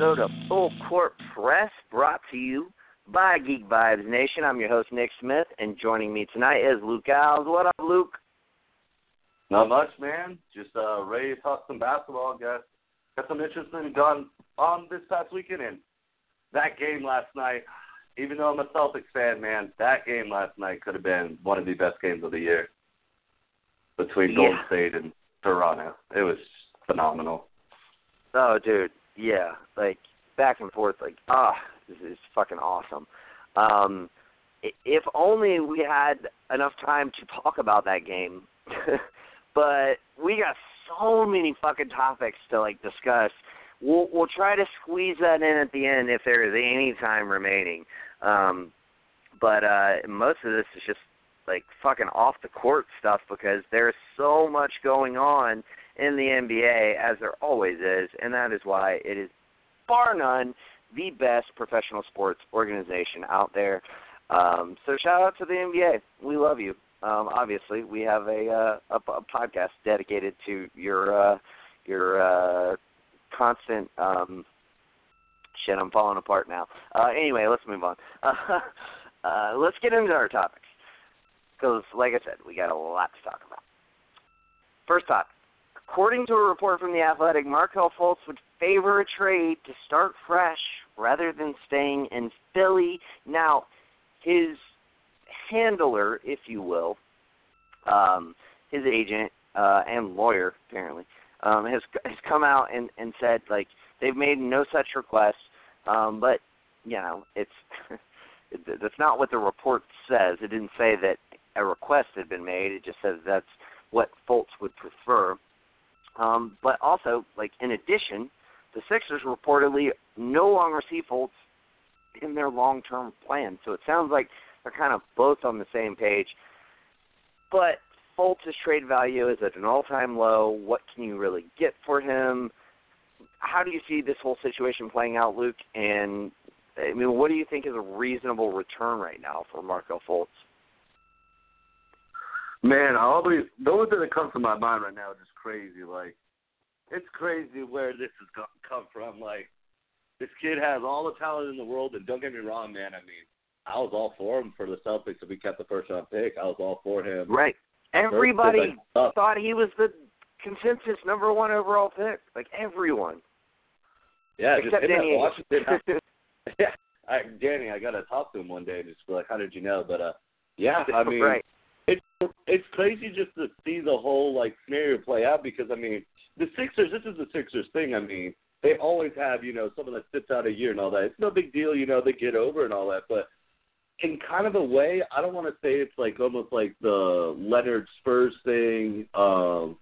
episode of Full Court Press brought to you by Geek Vibes Nation. I'm your host, Nick Smith, and joining me tonight is Luke Alves. What up, Luke? Not much, man. Just uh, ready to talk some basketball. Got got some interesting done on this past weekend, and that game last night. Even though I'm a Celtics fan, man, that game last night could have been one of the best games of the year between Yeah. Golden State and Toronto. It was phenomenal. Oh, dude, yeah, like back and forth, like ah, this is fucking awesome. Um, if only we had enough time to talk about that game, but we got so many fucking topics to like discuss. We'll we'll try to squeeze that in at the end if there is any time remaining. Um, but uh, most of this is just like fucking off the court stuff because there's so much going on in the NBA, as there always is, and that is why it is bar none the best professional sports organization out there. Um, so shout out to the NBA. We love you. Um, obviously, we have a, uh, a a podcast dedicated to your uh, your uh, constant um, shit. I'm falling apart now. Uh, anyway, let's move on. Uh, uh, let's get into our topics because, like I said, we got a lot to talk about. First topic. According to a report from The Athletic, Markelle Fultz would favor a trade to start fresh rather than staying in Philly. Now, his handler, if you will, um, his agent uh, and lawyer apparently um, has has come out and and said like they've made no such request, um, but you know it's it, that's not what the report says. It didn't say that a request had been made. It just says that's what Fultz would prefer. Um, but also, like in addition, the Sixers reportedly no longer see Fultz in their long-term plan. So it sounds like they're kind of both on the same page. But Fultz's trade value is at an all-time low. What can you really get for him? How do you see this whole situation playing out, Luke? And I mean, what do you think is a reasonable return right now for Markelle Fultz? Man, I always the only thing that comes to my mind right now is just crazy. Like, it's crazy where this has come, come from. Like, this kid has all the talent in the world, and don't get me wrong, man. I mean, I was all for him for the Celtics if we kept the first round pick. I was all for him. Right. Everybody uh, thought he was the consensus number one overall pick. Like everyone, yeah, except at Danny. Washington. yeah, I, Danny, I gotta talk to him one day and just be like, "How did you know?" But uh, yeah, I mean, right. It's it's crazy just to see the whole like scenario play out because I mean the Sixers. This is the Sixers thing. I mean they always have you know someone that sits out a year and all that. It's no big deal, you know. They get over and all that, but in kind of a way, I don't want to say it's like almost like the Leonard Spurs thing, um,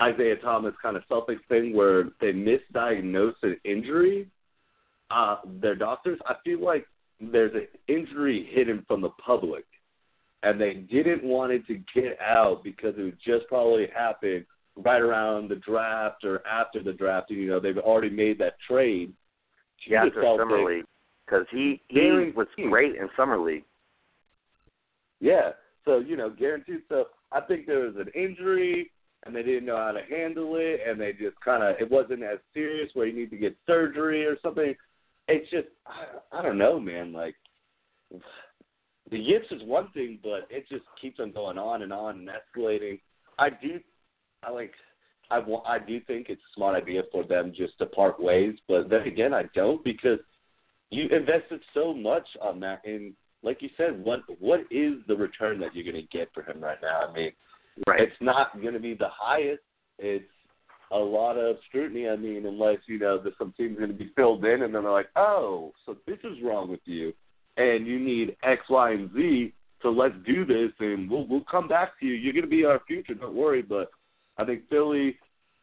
Isaiah Thomas kind of Celtics thing where they misdiagnose an injury. Uh, their doctors, I feel like there's an injury hidden from the public and they didn't want it to get out because it would just probably happen right around the draft or after the draft. You know, they've already made that trade. Yeah, after summer league because he he Guaranteed. was great in summer league. Yeah, so you know, guaranteed. So I think there was an injury, and they didn't know how to handle it, and they just kind of it wasn't as serious where you need to get surgery or something. It's just I, I don't know, man. Like the yips is one thing, but it just keeps on going on and on and escalating. I do, I like, I I do think it's a smart idea for them just to part ways, but then again, I don't because you invested so much on that, and like you said, what what is the return that you're going to get for him right now? I mean, Right. it's not going to be the highest. It's a lot of scrutiny. I mean, unless you know that some team's going to be filled in, and then they're like, "Oh, so this is wrong with you, and you need X, Y, and Z. So let's do this, and we'll we'll come back to you. You're going to be our future. Don't worry." But I think Philly,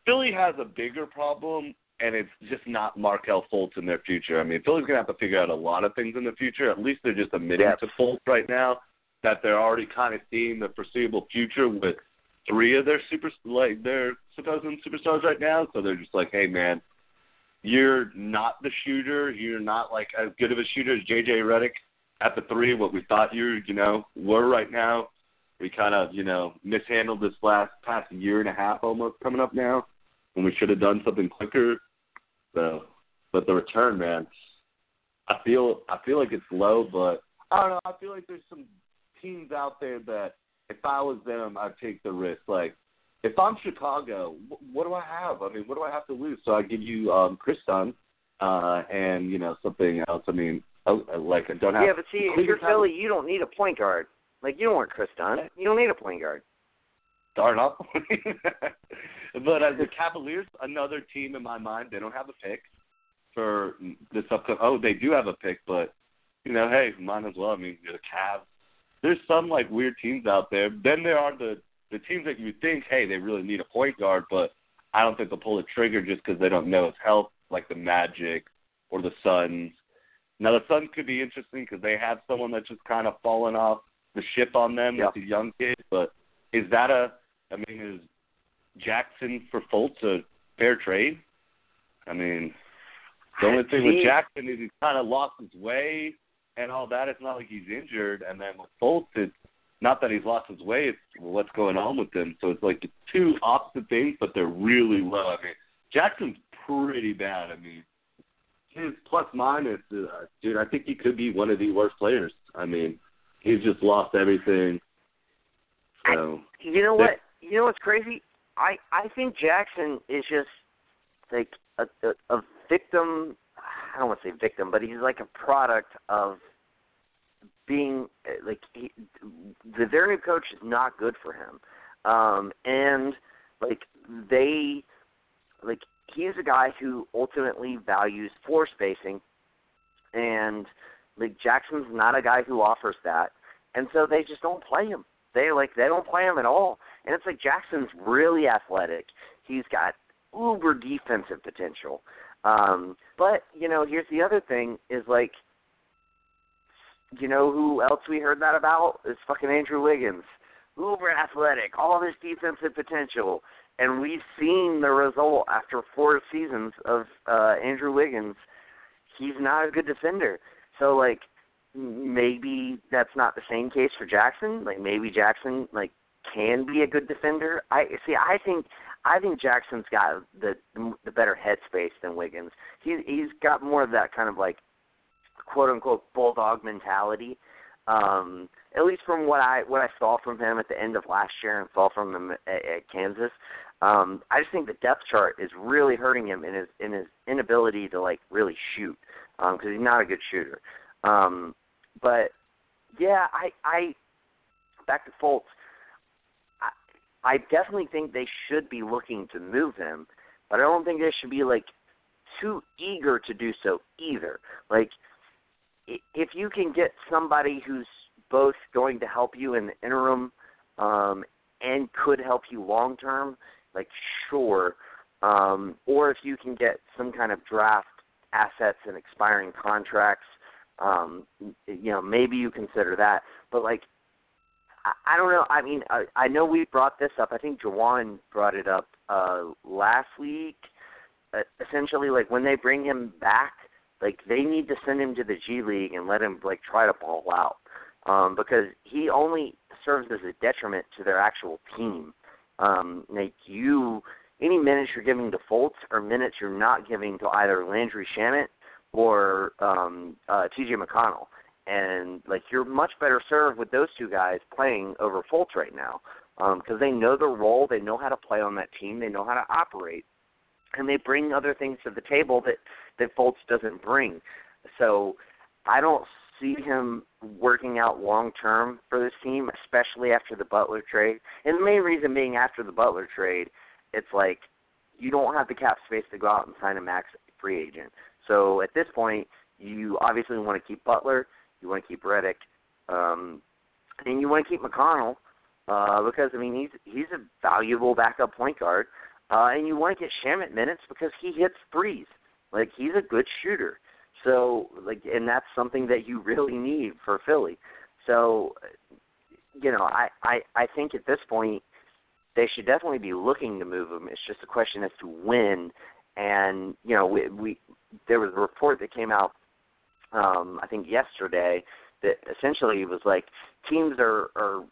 Philly has a bigger problem, and it's just not Markelle Fultz in their future. I mean, Philly's going to have to figure out a lot of things in the future. At least they're just admitting Yes. to Fultz right now that they're already kind of seeing the foreseeable future with three of their super like their supposed superstars right now. So they're just like, hey man, you're not the shooter. You're not like as good of a shooter as JJ Redick at the three. What we thought you you know were right now. We kind of you know mishandled this last past year and a half almost coming up now, when we should have done something quicker. So, but the return, man, I feel I feel like it's low, but I don't know. I feel like there's some teams out there that if I was them, I'd take the risk. Like if I'm Chicago, what do I have? I mean, what do I have to lose? So I give you um Kris Dunn, uh, and you know something else. I mean, oh, like I don't have. Yeah, but see, if you're Philly, you don't need a point guard. Like you don't want Kris Dunn. You don't need a point guard. Darn up. but as the Cavaliers, another team in my mind, they don't have a pick for this upcoming. Oh, they do have a pick, but you know, hey, might as well. I mean, you're the Cavs. There's some like weird teams out there. Then there are the the teams that you think, hey, they really need a point guard, but I don't think they'll pull the trigger just because they don't know his health, like the Magic or the Suns. Now the Suns could be interesting because they have someone that's just kind of fallen off the ship on them yep. with a young kid. But is that a? I mean, is Jackson for Fultz a fair trade? I mean, the only thing with Jackson is he's kind of lost his way and all that. It's not like he's injured, and then with Fultz, it's not that he's lost his way. It's what's going on with him. So it's like two opposite things, but they're really low. I mean, Jackson's pretty bad. I mean, his plus minus, uh, dude. I think he could be one of the worst players. I mean, he's just lost everything. So I, you know what? You know what's crazy? I I think Jackson is just like a, a, a victim. I don't want to say victim, but he's like a product of being like he, the new coach is not good for him, um, and like they like he's a guy who ultimately values floor spacing, and like Jackson's not a guy who offers that, and so they just don't play him. They like they don't play him at all, and it's like Jackson's really athletic. He's got uber defensive potential. Um, but you know, here's the other thing: is like you know who else we heard that about? Is fucking Andrew Wiggins. Uber athletic, all this defensive potential. And we've seen the result after four seasons of uh Andrew Wiggins. He's not a good defender. So like maybe that's not the same case for Jackson. Like maybe Jackson like can be a good defender. I see I think I think Jackson's got the the better headspace than Wiggins. He he's got more of that kind of like quote unquote bulldog mentality. Um, at least from what I what I saw from him at the end of last year and saw from him at, at Kansas. Um, I just think the depth chart is really hurting him in his in his inability to like really shoot because um, he's not a good shooter. Um, but yeah, I I back to Fultz. I, I definitely think they should be looking to move him, but I don't think they should be like too eager to do so either. Like if you can get somebody who's both going to help you in the interim um, and could help you long term, like sure. Um, or if you can get some kind of draft assets and expiring contracts, um, you know, maybe you consider that. But like, I, I don't know. I mean, I, I know we brought this up. I think Jawan brought it up uh, last week. Uh, essentially, like when they bring him back, like they need to send him to the G League and let him like try to ball out, um, because he only serves as a detriment to their actual team. Um, like you, any minutes you're giving to Fultz are minutes you're not giving to either Landry Shamet or um, uh, T.J. McConnell, and like you're much better served with those two guys playing over Fultz right now because um, they know their role, they know how to play on that team, they know how to operate and they bring other things to the table that that Fultz doesn't bring. So I don't see him working out long term for this team, especially after the Butler trade. And the main reason being after the Butler trade, it's like you don't have the cap space to go out and sign a max free agent. So at this point, you obviously want to keep Butler, you want to keep Redick, um, and you want to keep McConnell uh, because I mean he's he's a valuable backup point guard. Uh, and you want to get Shamet minutes because he hits threes. Like he's a good shooter. So like, and that's something that you really need for Philly. So, you know, I I I think at this point they should definitely be looking to move him. It's just a question as to when. And you know, we, we there was a report that came out, um, I think yesterday, that essentially was like teams are are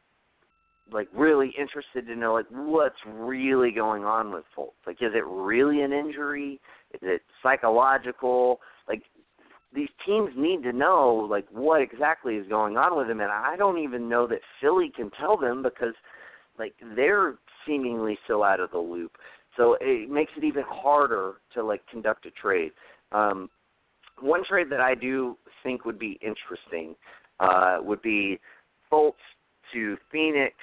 like really interested to know like what's really going on with Fultz. Like, is it really an injury? Is it psychological? Like, these teams need to know like what exactly is going on with him, and I don't even know that Philly can tell them because like they're seemingly so out of the loop. So it makes it even harder to like conduct a trade. Um, one trade that I do think would be interesting uh, would be Fultz to Phoenix,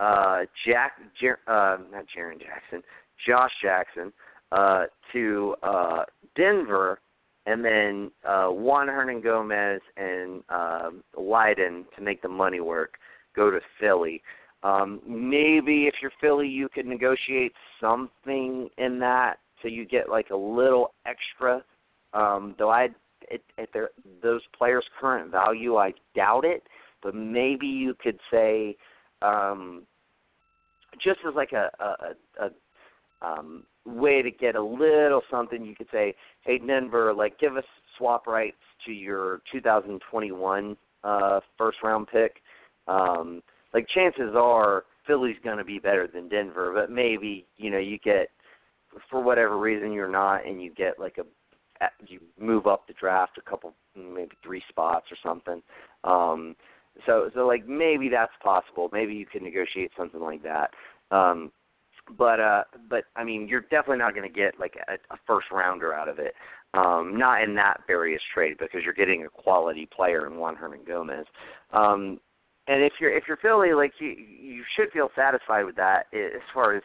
uh, Jack, Jer- uh, not Jaren Jackson, Josh Jackson uh, to uh, Denver, and then uh, Juan Hernangomez and um, Lydon to make the money work go to Philly. Um, maybe if you're Philly, you could negotiate something in that so you get like a little extra. Um, though I, at, at their those players' current value, I doubt it. But maybe you could say, um, just as like a a, a um, way to get a little something, you could say, "Hey Denver, like give us swap rights to your 2021 uh, first round pick." Um, like chances are Philly's going to be better than Denver, but maybe you know you get for whatever reason you're not, and you get like a you move up the draft a couple maybe three spots or something. Um, so so like maybe that's possible. Maybe you could negotiate something like that. Um, but uh, but I mean you're definitely not going to get like a, a first rounder out of it. Um, not in that various trade because you're getting a quality player in Juan Hernangomez. Um, and if you're if you're Philly, like you you should feel satisfied with that as far as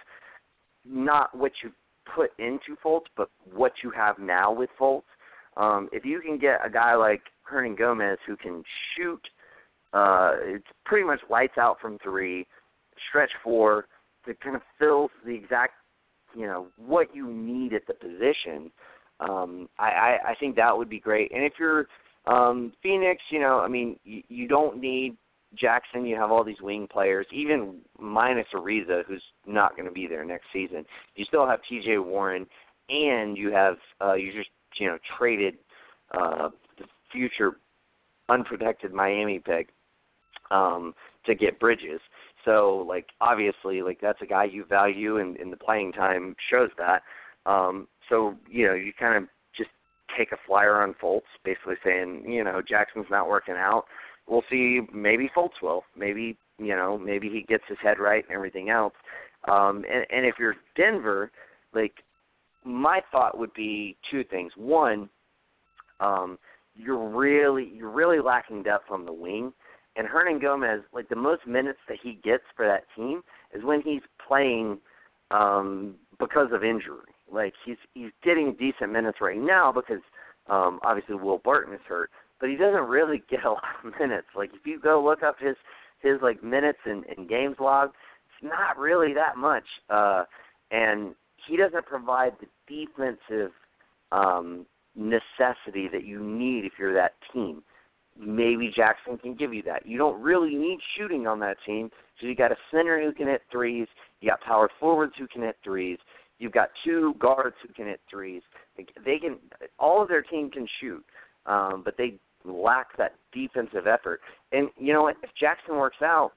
not what you put into Fultz, but what you have now with Fultz. Um, if you can get a guy like Hernangomez who can shoot, uh, it's pretty much lights out from three, stretch four, that kind of fills the exact, you know, what you need at the position. Um, I, I I think that would be great. And if you're um, Phoenix, you know, I mean, you, you don't need Jackson, you have all these wing players, even minus Ariza, who's not going to be there next season. You still have T.J. Warren, and you have uh, you just you know traded uh, the future unprotected Miami pick um, to get Bridges. So like obviously like that's a guy you value, and, and the playing time shows that. Um, so you know you kind of just take a flyer on Fultz, basically saying you know Jackson's not working out we'll see. Maybe Fultz will. Maybe you know, maybe he gets his head right and everything else. Um, and, and if you're Denver, like my thought would be two things. One, um, you're really you're really lacking depth on the wing. And Hernangomez, like the most minutes that he gets for that team is when he's playing um, because of injury. Like he's he's getting decent minutes right now because um, obviously Will Barton is hurt, but he doesn't really get a lot of minutes. Like if you go look up his his like minutes and, and games log, it's not really that much. Uh and he doesn't provide the defensive um necessity that you need if you're that team. Maybe Jackson can give you that. You don't really need shooting on that team. So you got a center who can hit threes, you got power forwards who can hit threes, you've got two guards who can hit threes. They can all of their team can shoot. Um, but they lack that defensive effort. And you know what? If Jackson works out,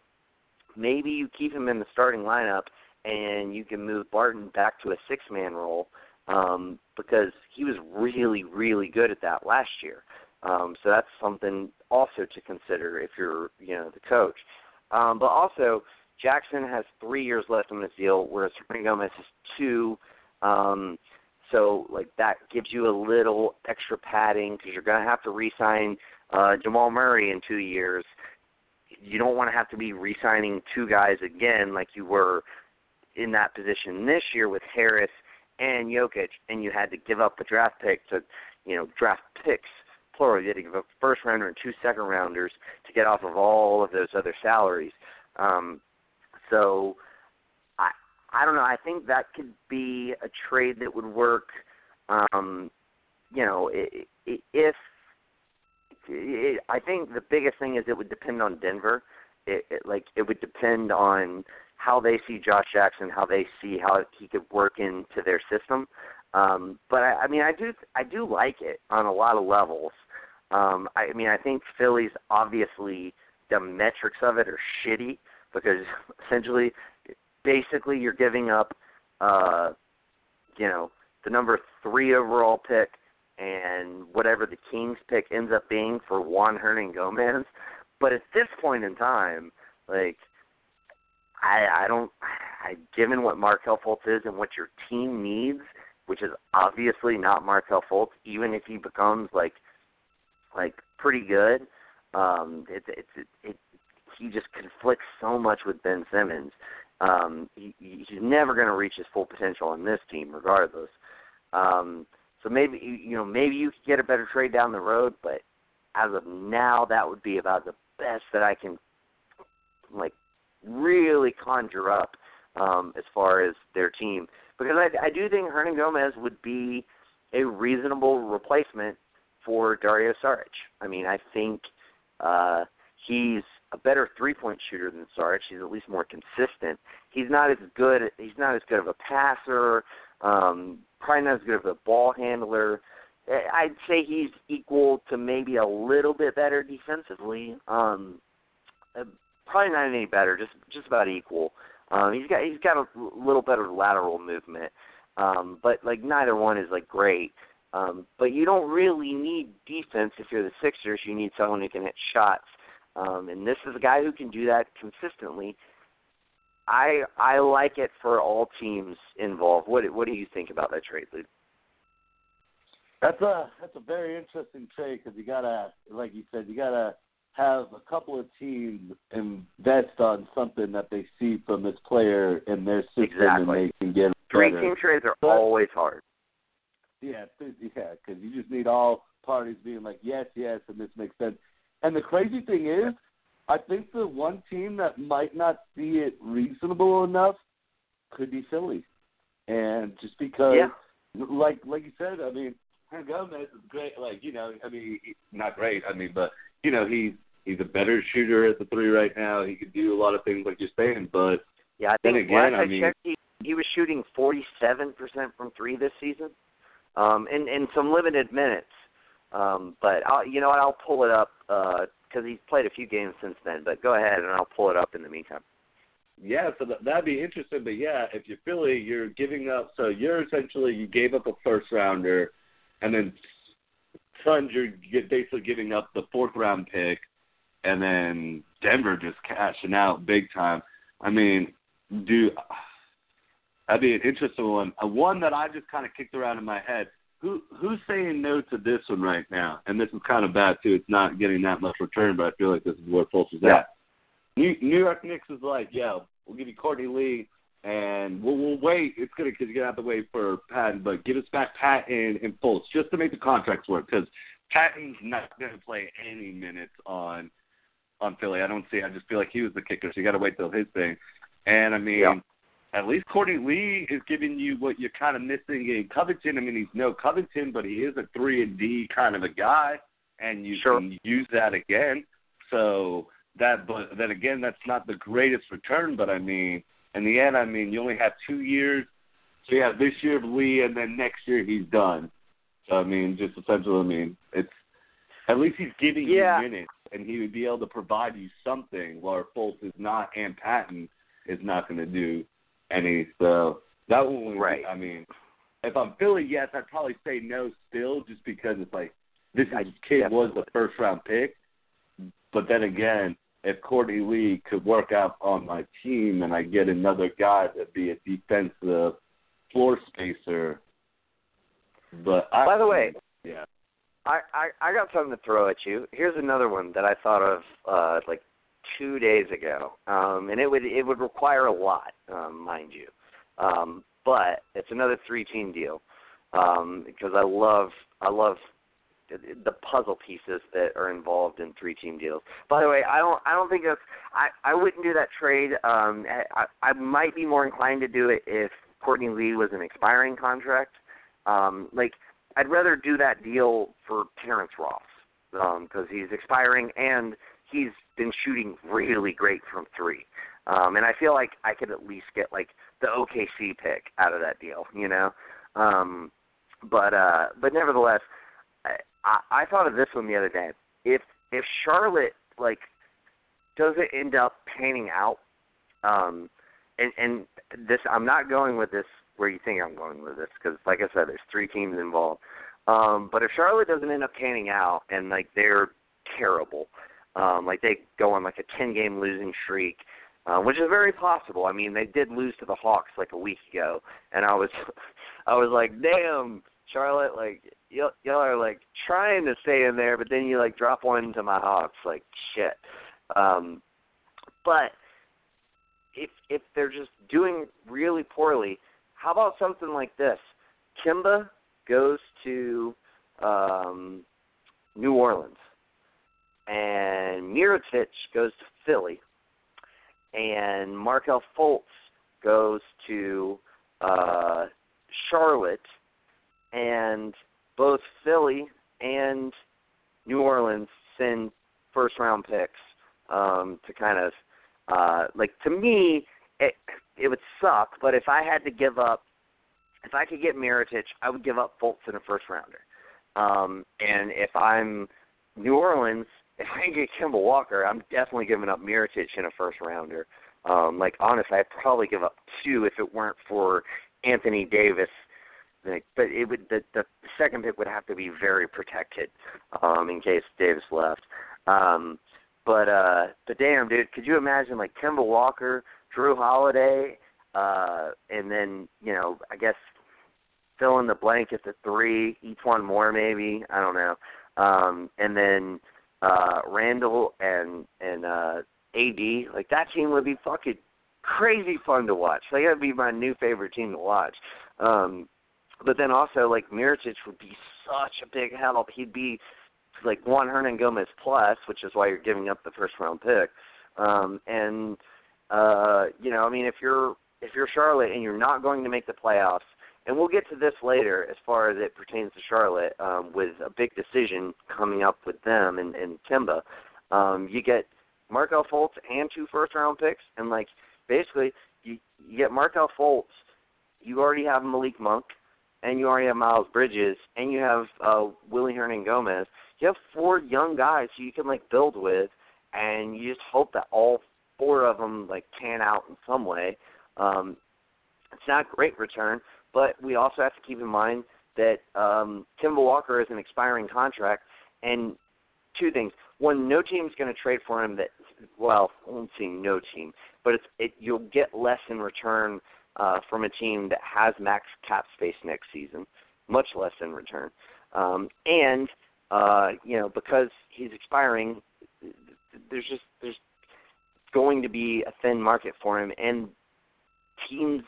maybe you keep him in the starting lineup and you can move Barton back to a six man role um, because he was really, really good at that last year. Um, so that's something also to consider if you're, you know, the coach. Um, but also, Jackson has three years left on his deal, whereas Hernangomez has two. Um, so like that gives you a little extra padding because you're going to have to re-sign uh, Jamal Murray in two years. You don't want to have to be re-signing two guys again like you were in that position this year with Harris and Jokic, and you had to give up a draft pick to, you know, draft picks plural. You had to give up first rounder and two second rounders to get off of all of those other salaries. Um, so I I don't know. I think that could be a trade that would work. Um, you know, if it, I think the biggest thing is it would depend on Denver. It, it like it would depend on how they see Josh Jackson, how they see how he could work into their system. Um, but I, I mean, I do I do like it on a lot of levels. Um, I, mean, I think Philly's obviously the metrics of it are shitty, because essentially, basically, you're giving up, uh, you know, the number three overall pick and whatever the Kings pick ends up being for Juan Hernangomez. But at this point in time, like I I don't I given what Markelle Fultz is and what your team needs, which is obviously not Markelle Fultz, even if he becomes like like pretty good, um it's it's it, it he just conflicts so much with Ben Simmons. Um he he's never going to reach his full potential on this team regardless. Um so maybe you know maybe you could get a better trade down the road, but as of now that would be about the best that I can like really conjure up um, as far as their team because I, I do think Hernangomez would be a reasonable replacement for Dario Saric. I mean, I think uh, he's a better three-point shooter than Saric. He's at least more consistent. He's not as good. He's not as good of a passer. Um, probably not as good of a ball handler. I'd say he's equal to maybe a little bit better defensively. Um, uh, probably not any better, just just about equal. Um, he's got he's got a little better lateral movement, um, but like neither one is like great. Um, but you don't really need defense if you're the Sixers. You need someone who can hit shots, um, and this is a guy who can do that consistently. I I like it for all teams involved. What what do you think about that trade, Luke? That's a that's a very interesting trade because you gotta, like you said, you gotta have a couple of teams invest on something that they see from this player in their system exactly. and they can get Three better. team trades are always hard. Yeah, yeah, because you just need all parties being like, yes, yes, and this makes sense. And the crazy thing is, I think the one team that might not see it reasonable enough could be Philly, and just because, Yeah. like like you said, I mean, Gomez is great. Like you know, I mean, not great. I mean, but you know, he's he's a better shooter at the three right now. He could do a lot of things like you're saying, but Yeah, I Then think again, last I I, mean- checked, he, he was shooting 47% from three this season, um, in in some limited minutes. Um, but I'll, you know what? I'll pull it up because he's played a few games since then. But go ahead, and I'll pull it up in the meantime. Yeah, so that, that'd be interesting. But yeah, if you're Philly, you're giving up. So you're essentially you gave up a first rounder, and then Suns you're basically giving up the fourth round pick, and then Denver just cashing out big time. I mean, do that'd be an interesting one. A one that I just kind of kicked around in my head. Who who's saying no to this one right now? And this is kind of bad too. It's not getting that much return, but I feel like this is where Fultz is Yeah. at. New, New York Knicks is like, yo, we'll give you Courtney Lee, and we'll, we'll wait. It's gonna because you're gonna have to wait for Patton, but give us back Patton and Fultz just to make the contracts work because Patton's not gonna play any minutes on on Philly. I don't see. I just feel like he was the kicker, so you got to wait till his thing. And I mean, Yeah. At least Courtney Lee is giving you what you're kind of missing in Covington. I mean, he's no Covington, but he is a three and D kind of a guy, and you Sure. can use that again. So that, but then again, that's not the greatest return. But I mean, in the end, I mean, you only have two years. So you have this year of Lee, and then next year he's done. So I mean, just essentially, I mean, it's at least he's giving Yeah. you minutes, and he would be able to provide you something. Where Fultz is not, and Patton is not going to do any. So that one would be- Right. I mean, if I'm Philly, yes, I'd probably say no still, just because it's like this I kid was the first round pick. But then again, if Courtney Lee could work out on my team and I get another guy that'd be a defensive floor spacer. But I, By the way, yeah, I, I I got something to throw at you. Here's another one that I thought of uh, like two days ago, um, and it would it would require a lot, um, mind you, um, but it's another three team deal um, because I love I love the- puzzle pieces that are involved in three team deals. By the way, I don't I don't think that's I I wouldn't do that trade. Um, I I might be more inclined to do it if Courtney Lee was an expiring contract. Um, like I'd rather do that deal for Terrence Ross because he's expiring and he's been shooting really great from three. Um, and I feel like I could at least get like the OKC pick out of that deal, you know. Um, but uh, but nevertheless, I, I, I thought of this one the other day. If if Charlotte like doesn't end up panning out Um, and and this I'm not going with this where you think I'm going with this because, like I said, there's three teams involved. Um, but if Charlotte doesn't end up panning out and like they're terrible, um, like they go on like a 10 game losing streak, uh, which is very possible. I mean, they did lose to the Hawks like a week ago, and I was, I was like, damn, Charlotte, like y'all, y'all are like trying to stay in there, but then you like drop one to my Hawks, like shit. Um, but if if they're just doing really poorly, how about something like this? Kemba goes to um, New Orleans, and Mirotic goes to Philly, and Markelle Fultz goes to uh, Charlotte, and both Philly and New Orleans send first round picks um, to kind of uh, like to me it it would suck, but if I had to give up if I could get Mirotic, I would give up Fultz in a first rounder. Um, and if I'm New Orleans, if I get Kemba Walker, I'm definitely giving up Mirotic in a first rounder. Um, like honestly, I'd probably give up two if it weren't for Anthony Davis. Like, but it would the, the second pick would have to be very protected um, in case Davis left. Um, but uh, but damn, dude, could you imagine like Kemba Walker, Jrue Holiday, uh, and then you know I guess fill in the blank at the three, each one more maybe I don't know, um, and then uh, Randle and and uh, AD like that team would be fucking crazy fun to watch. That would be my new favorite team to watch. Um, but then also like Mirotic would be such a big help. He'd be like Juan Hernangomez plus, which is why you're giving up the first round pick. Um, and uh, you know, I mean, if you're if you're Charlotte and you're not going to make the playoffs, and we'll get to this later as far as it pertains to Charlotte, um, with a big decision coming up with them and, and um, you get Markelle Fultz and two first round picks, and like basically you you get Markelle Fultz, you already have Malik Monk, and you already have Miles Bridges, and you have uh, Willy Hernangomez. You have four young guys who you can like build with, and you just hope that all four of them like pan out in some way. Um, it's not a great return, but we also have to keep in mind that um, Kemba Walker is an expiring contract, and two things: one, no team's going to trade for him. That well, I won't say no team, but it's it, you'll get less in return uh, from a team that has max cap space next season, much less in return. Um, and uh, you know, because he's expiring, there's just there's going to be a thin market for him, and teams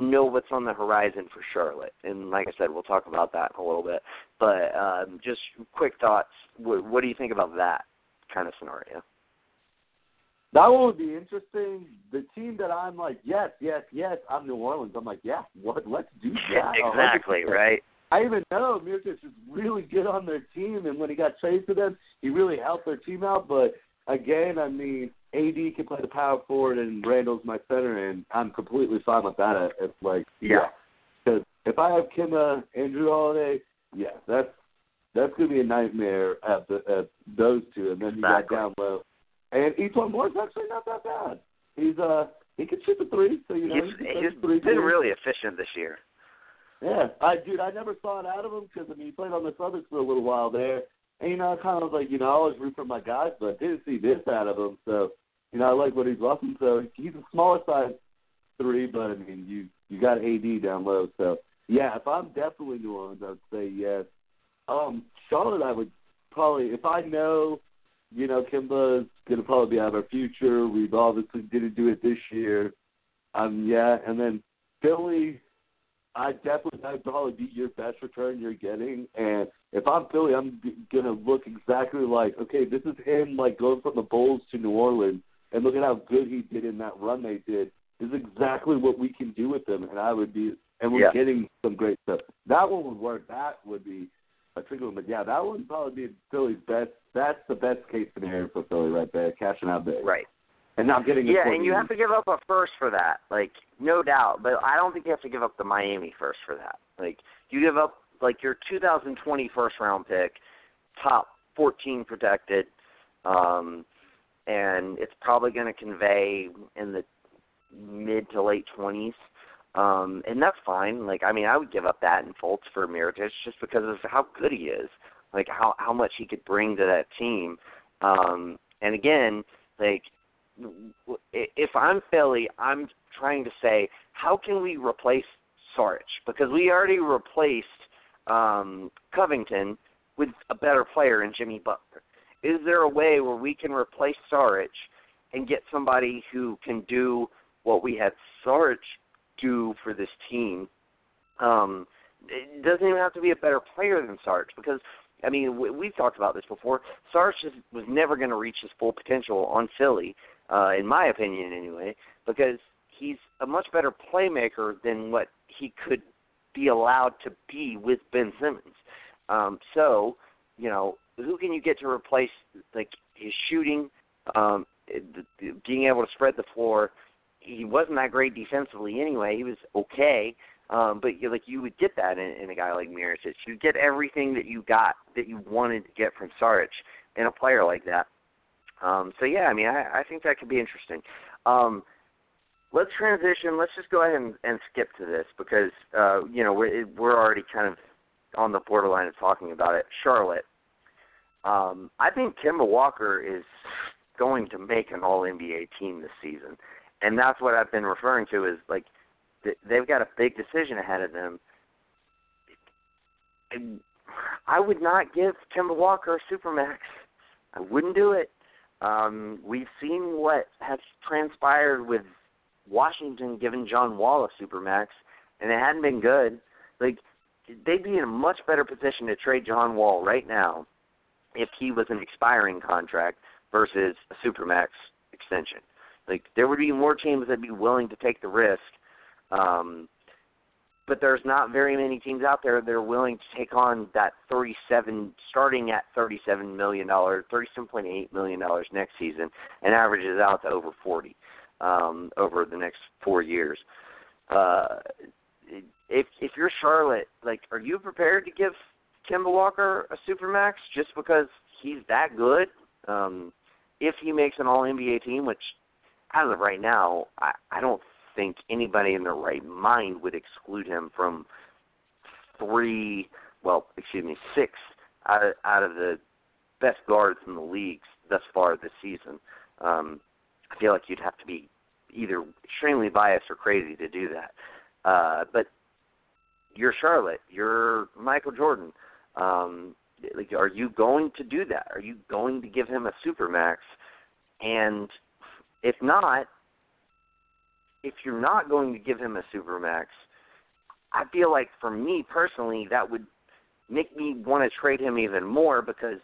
know what's on the horizon for Charlotte. And like I said, we'll talk about that in a little bit. But um, just quick thoughts. What, what do you think about that kind of scenario? That one would be interesting. The team that I'm like, yes, yes, yes, I'm New Orleans. I'm like, yeah, what? Let's do that. exactly, 100%. right. I even know Mirotic is really good on their team, and when he got traded to them, he really helped their team out. But again, I mean, AD can play the power forward, and Randle's my center, and I'm completely fine with that. It's like, yeah, because if I have Kemba, Andrew Holiday, yeah, that's that's gonna be a nightmare at the at those two, and then you got down low, and E'Twaun Moore's actually not that bad. He's uh he can shoot the three, so you know he's, he he's three been really efficient this year. Yeah, I dude, I never saw it out of him because I mean he played on the Celtics for a little while there, and you know I kind of was like you know I always root for my guys, but I didn't see this out of him. So you know I like what he's rushing. So he's a smaller size three, but I mean you you got AD down low. So yeah, if I'm definitely New Orleans, I'd say yes. Um, Charlotte, I would probably if I know you know Kemba's gonna probably be out of our future. We've obviously didn't do it this year. Um, yeah, and then Philly. I definitely that'd probably be your best return you're getting. And if I'm Philly, I'm gonna look exactly like okay, this is him like going from the Bulls to New Orleans, and look at how good he did in that run they did. Is exactly what we can do with them. and I would be, and we're Yeah. getting some great stuff. That one would work. That would be a tricky one, but yeah, that would probably be Philly's best. That's the best case scenario for Philly right there, cashing out big, Right. and not getting. a Yeah, and you have to give up a first for that, like no doubt. But I don't think you have to give up the Miami first for that. Like you give up like your 2020 first round pick, top 14 protected, um, and it's probably going to convey in the mid to late twenties. Um, and that's fine. Like, I mean, I would give up that in Fultz for Mirotic just because of how good he is, like how how much he could bring to that team. Um, and again, like if I'm Philly, I'm trying to say, how can we replace Sarge? Because we already replaced um, Covington with a better player in Jimmy Butler. Is there a way where we can replace Sarge and get somebody who can do what we had Sarge do for this team? Um, it doesn't even have to be a better player than Sarge because I mean we've talked about this before. Sarge was never going to reach his full potential on Philly, uh, in my opinion anyway, because he's a much better playmaker than what he could be allowed to be with Ben Simmons. Um, so, you know, who can you get to replace like his shooting, um, being able to spread the floor? He wasn't that great defensively anyway. He was okay, um, but you like you would get that in, in a guy like Mirotic. You get everything that you got that you wanted to get from Saric in a player like that. Um, so yeah, I mean, I, I think that could be interesting. Um, let's transition. Let's just go ahead and, and skip to this because uh, you know we're we're already kind of on the borderline of talking about it. Charlotte. Um, I think Kemba Walker is going to make an All NBA team this season, and that's what I've been referring to is like they've got a big decision ahead of them. And I would not give Kemba Walker a supermax. I wouldn't do it. Um, we've seen what has transpired with Washington giving John Wall a supermax, and it hadn't been good. Like they'd be in a much better position to trade John Wall right now if he was an expiring contract versus a supermax extension. Like there would be more teams that'd be willing to take the risk. Um, but there's not very many teams out there that are willing to take on that 37, starting at 37 million dollars, 37.8 million dollars next season, and averages out to over 40 um, over the next four years. Uh, if if you're Charlotte, like, are you prepared to give Kemba Walker a supermax just because he's that good? Um, if he makes an All NBA team, which as of right now, I, I don't think anybody in their right mind would exclude him from three, well, excuse me, six out of, out of the best guards in the leagues thus far this season. Um, I feel like you'd have to be either extremely biased or crazy to do that. Uh, but you're Charlotte, you're Michael Jordan. Um, like, are you going to do that? Are you going to give him a super max? And if not, if you're not going to give him a super max, I feel like for me personally, that would make me want to trade him even more because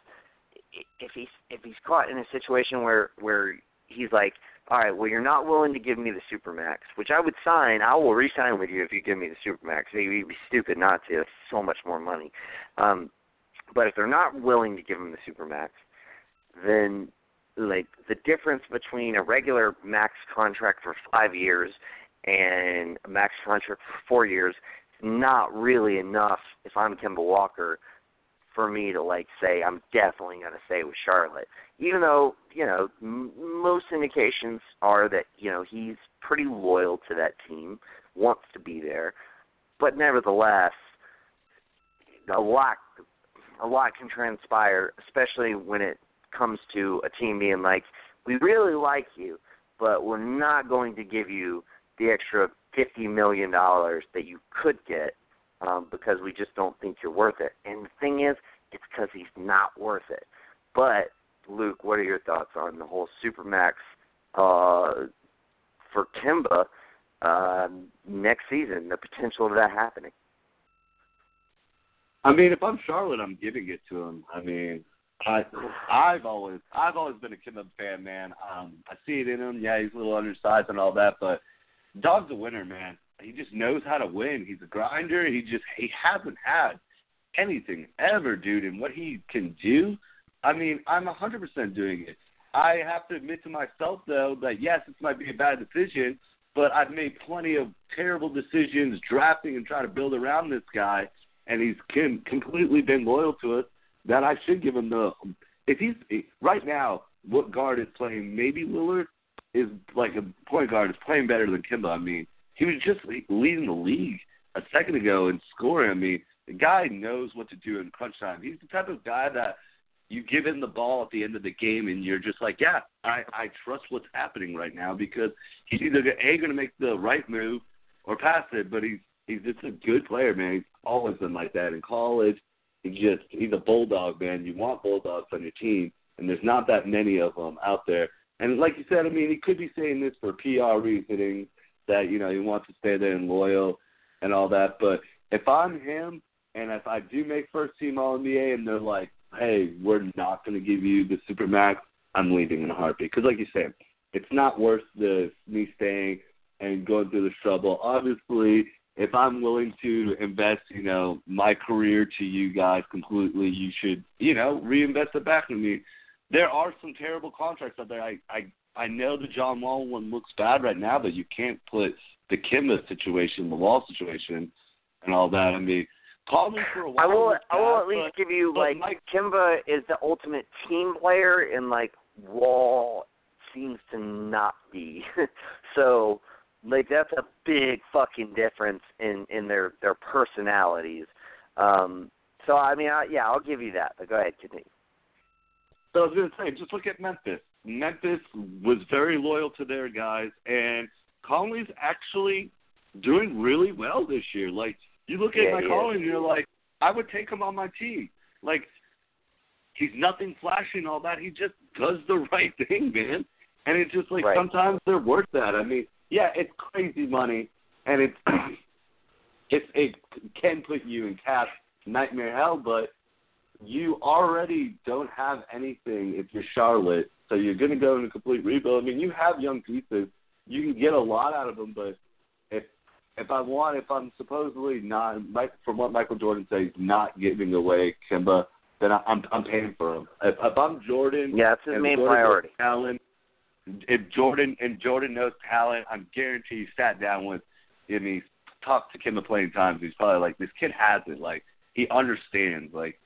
if he's if he's caught in a situation where where he's like, all right, well, you're not willing to give me the supermax, which I would sign. I will re-sign with you if you give me the supermax. You'd be stupid not to. It's so much more money. Um, but if they're not willing to give him the supermax, then like the difference between a regular max contract for five years and a max contract for four years is not really enough. If I'm Kemba Walker, for me to like say I'm definitely going to stay with Charlotte, even though you know m- most indications are that you know he's pretty loyal to that team, wants to be there, but nevertheless, a lot a lot can transpire, especially when it comes to a team being like, we really like you, but we're not going to give you the extra fifty million dollars that you could get um, because we just don't think you're worth it. And the thing is, it's because he's not worth it. But Luke, what are your thoughts on the whole supermax uh, for Kemba uh, next season? The potential of that happening. I mean, if I'm Charlotte, I'm giving it to him. I mean, I I've always I've always been a Kemba fan, man. Um, I see it in him. Yeah, he's a little undersized and all that, but dog's a winner, man he just knows how to win. He's a grinder. He just he hasn't had anything ever, dude. And what he can do, I mean, I'm 100% doing it. I have to admit to myself though that yes, this might be a bad decision, but I've made plenty of terrible decisions drafting and trying to build around this guy, and he's can, completely been loyal to us. That I should give him the if he's right now what guard is playing. Maybe Lillard is like a point guard is playing better than Kemba. I mean, he was just leading the league a second ago in scoring. I mean, the guy knows what to do in crunch time. He's the type of guy that you give him the ball at the end of the game and you're just like, yeah, I I trust what's happening right now because he's either a going to make the right move or pass it, but he's he's just a good player, man. He's always been like that in college. He just he's a bulldog, man. You want bulldogs on your team, and there's not that many of them out there. And like you said, I mean, he could be saying this for PR reasons that you know he wants to stay there and loyal and all that. But if I'm him, and if I do make first team All NBA, and they're like, hey, we're not going to give you the super max, I'm leaving in a heartbeat. Because like you said, it's not worth the me staying and going through the trouble. Obviously, if I'm willing to invest, you know, my career to you guys completely, you should, you know, reinvest it back in me. There are some terrible contracts out there. I I I know the John Wall one looks bad right now, but you can't put the Kemba situation, the Wall situation, and all that. I mean, call me for a while. I will. bad, I will at least but, give you like Mike, Kemba is the ultimate team player, and like Wall seems to not be. so like that's a big fucking difference in in their their personalities. Um so I mean, I, yeah, I'll give you that. But go ahead, continue. So I was going to say, just look at Memphis. Memphis was very loyal to their guys, and Conley's actually doing really well this year. Like you look at Yeah, Conley, and you're like, I would take him on my team. Like he's nothing flashy and all that. He just does the right thing, man. And it's just like Right. sometimes they're worth that. I mean, yeah, it's crazy money, and it's it it can put you in cap nightmare hell, but you already don't have anything if you're Charlotte, so you're going to go in a complete rebuild. I mean, you have young pieces, you can get a lot out of them, but if if I want, if I'm supposedly not, from what Michael Jordan says, not giving away Kemba, then I, I'm I'm paying for him. If, if I'm Jordan, Yeah, that's his main Jordan priority. Talent. If Jordan and Jordan knows talent, I'm guarantee he sat down with him and he talked to Kemba plenty of times. He's probably like, this kid has it. Like he understands. Like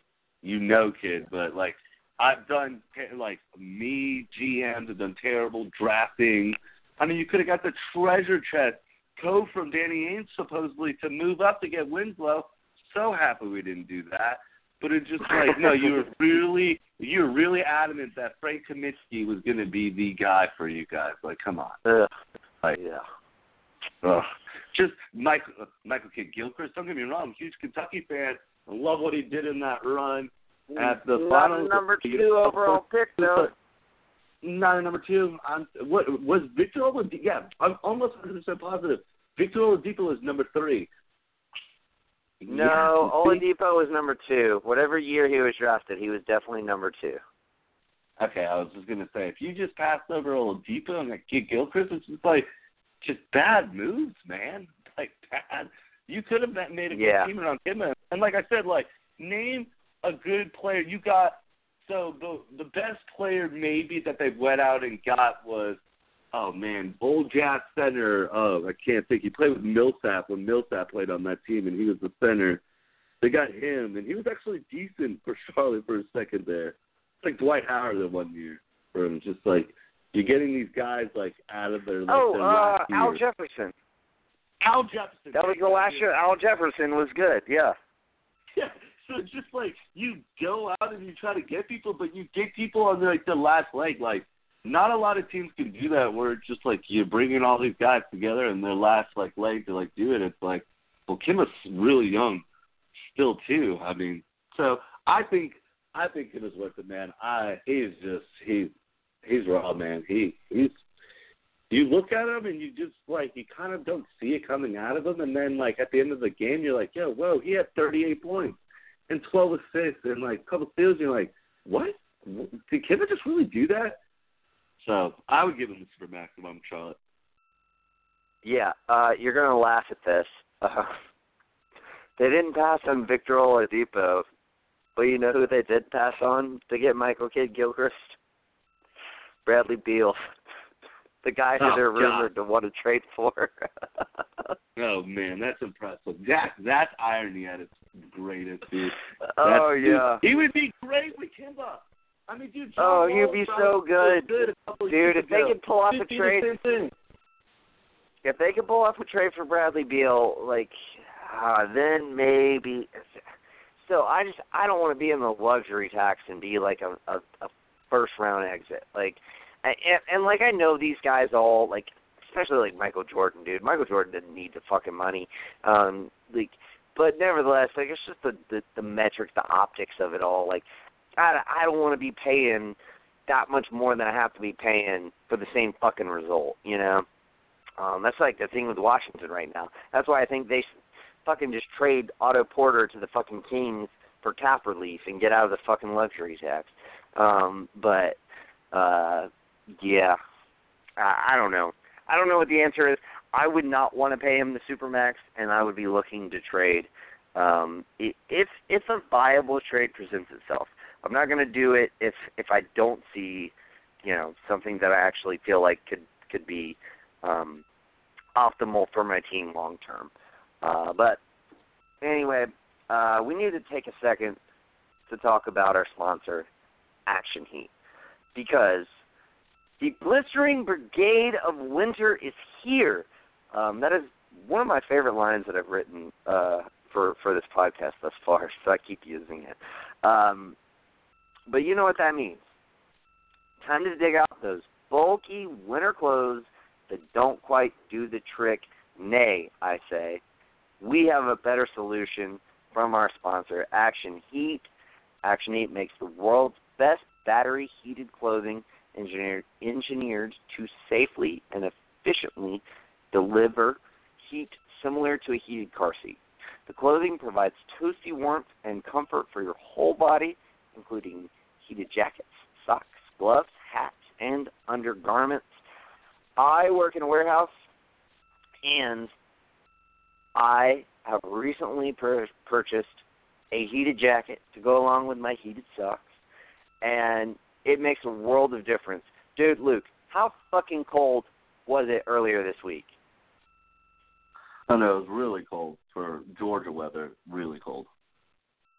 you know, kid. But like I've done like me GMs have done terrible drafting. I mean, you could have got the treasure chest code from Danny Ainge supposedly to move up to get Winslow. So happy we didn't do that. But it's just like no, you were really you were really adamant that Frank Kaminsky was going to be the guy for you guys. Like, come on, Ugh. like, Yeah. ugh. just Michael uh, Michael Kidd Gilchrist. Don't get me wrong, huge Kentucky fan. I love what he did in that run at the Not finals. number two overall pick though. Not a number two. I'm, what was Victor Oladipo? Yeah, I'm almost 100 percent positive. Victor Oladipo is number three. No, Yeah. Oladipo was number two. Whatever year he was drafted, he was definitely number two. Okay, I was just gonna say if you just passed over Oladipo and like Kidd Gilchrist, it's just like just bad moves, man. Like bad. You could have made a good Yeah. team around him, and like I said, like name a good player. You got so the the best player maybe that they went out and got was oh man, old Jazz center. Oh, I can't think. He played with Millsap when Millsap played on that team, and he was the center. They got him, and he was actually decent for Charlotte for a second there. It's like Dwight Howard that one year for him. Just like you're getting these guys like out of their like oh, their uh, Al. Jefferson. Al Jefferson. That was the last year. Al Jefferson was good. Yeah. Yeah. So it's just like you go out and you try to get people, but you get people on like the last leg. Like not a lot of teams can do that. Where it's just like you're bringing all these guys together and their last like leg to like do it. It's like, well, Kim is really young still too. I mean, so I think I think Kim is worth it, man. I he's just he's he's raw, man. He he's you look at him and you just like you kind of don't see it coming out of him, and then like at the end of the game, you're like, yo, whoa, he had 38 points and 12 assists and like a couple steals. You're like, what? Did Kevin just really do that? So I would give him the supermax if I'm Charlotte. Yeah. Uh, you're gonna laugh at this. Uh, they didn't pass on Victor Oladipo, but you know who they did pass on to get Michael Kidd Gilchrist? Bradley Beal. The guy who Oh, they're God. rumored to want to trade for. Oh man, that's impressive. That that's irony at its greatest, dude. oh That's- dude, yeah. he would be great with Kemba. I mean, dude. Oh, he'd be so good, good dude. If they could pull off a trade, the if they could pull off a trade for Bradley Beal, like, uh, then maybe. So I just I don't want to be in the luxury tax and be like a a, a first round exit. Like, and, and like I know these guys all like, especially like Michael Jordan, dude. Michael Jordan didn't need the fucking money. Um, like, but nevertheless, like it's just the the, the metrics, the optics of it all. Like, I I don't want to be paying that much more than I have to be paying for the same fucking result. You know. Um, that's like the thing with Washington right now. That's why I think they fucking just trade Otto Porter to the fucking Kings for cap relief and get out of the fucking luxury tax. Um, but uh, yeah, I, don't know. I don't know what the answer is. I would not want to pay him the supermax, and I would be looking to trade um, if if a viable trade presents itself. I'm not going to do it if if I don't see, you know, something that I actually feel like could could be um, optimal for my team long term. Uh, but anyway, uh, we need to take a second to talk about our sponsor, Action Heat, because the blistering brigade of winter is here. Um, that is one of my favorite lines that I've written uh, for for this podcast thus far, so I keep using it. Um, but you know what that means. Time to dig out those bulky winter clothes that don't quite do the trick. Nay, I say, we have a better solution from our sponsor, Action Heat. Action Heat makes the world's best battery heated clothing engineered, engineered to safely and efficiently deliver heat similar to a heated car seat. The clothing provides toasty warmth and comfort for your whole body, including heated jackets, socks, gloves, hats, and undergarments. I work in a warehouse, and I have recently pur- purchased a heated jacket to go along with my heated socks, and it makes a world of difference. Dude, Luke, how fucking cold was it earlier this week? I know it was really cold for Georgia weather. Really cold.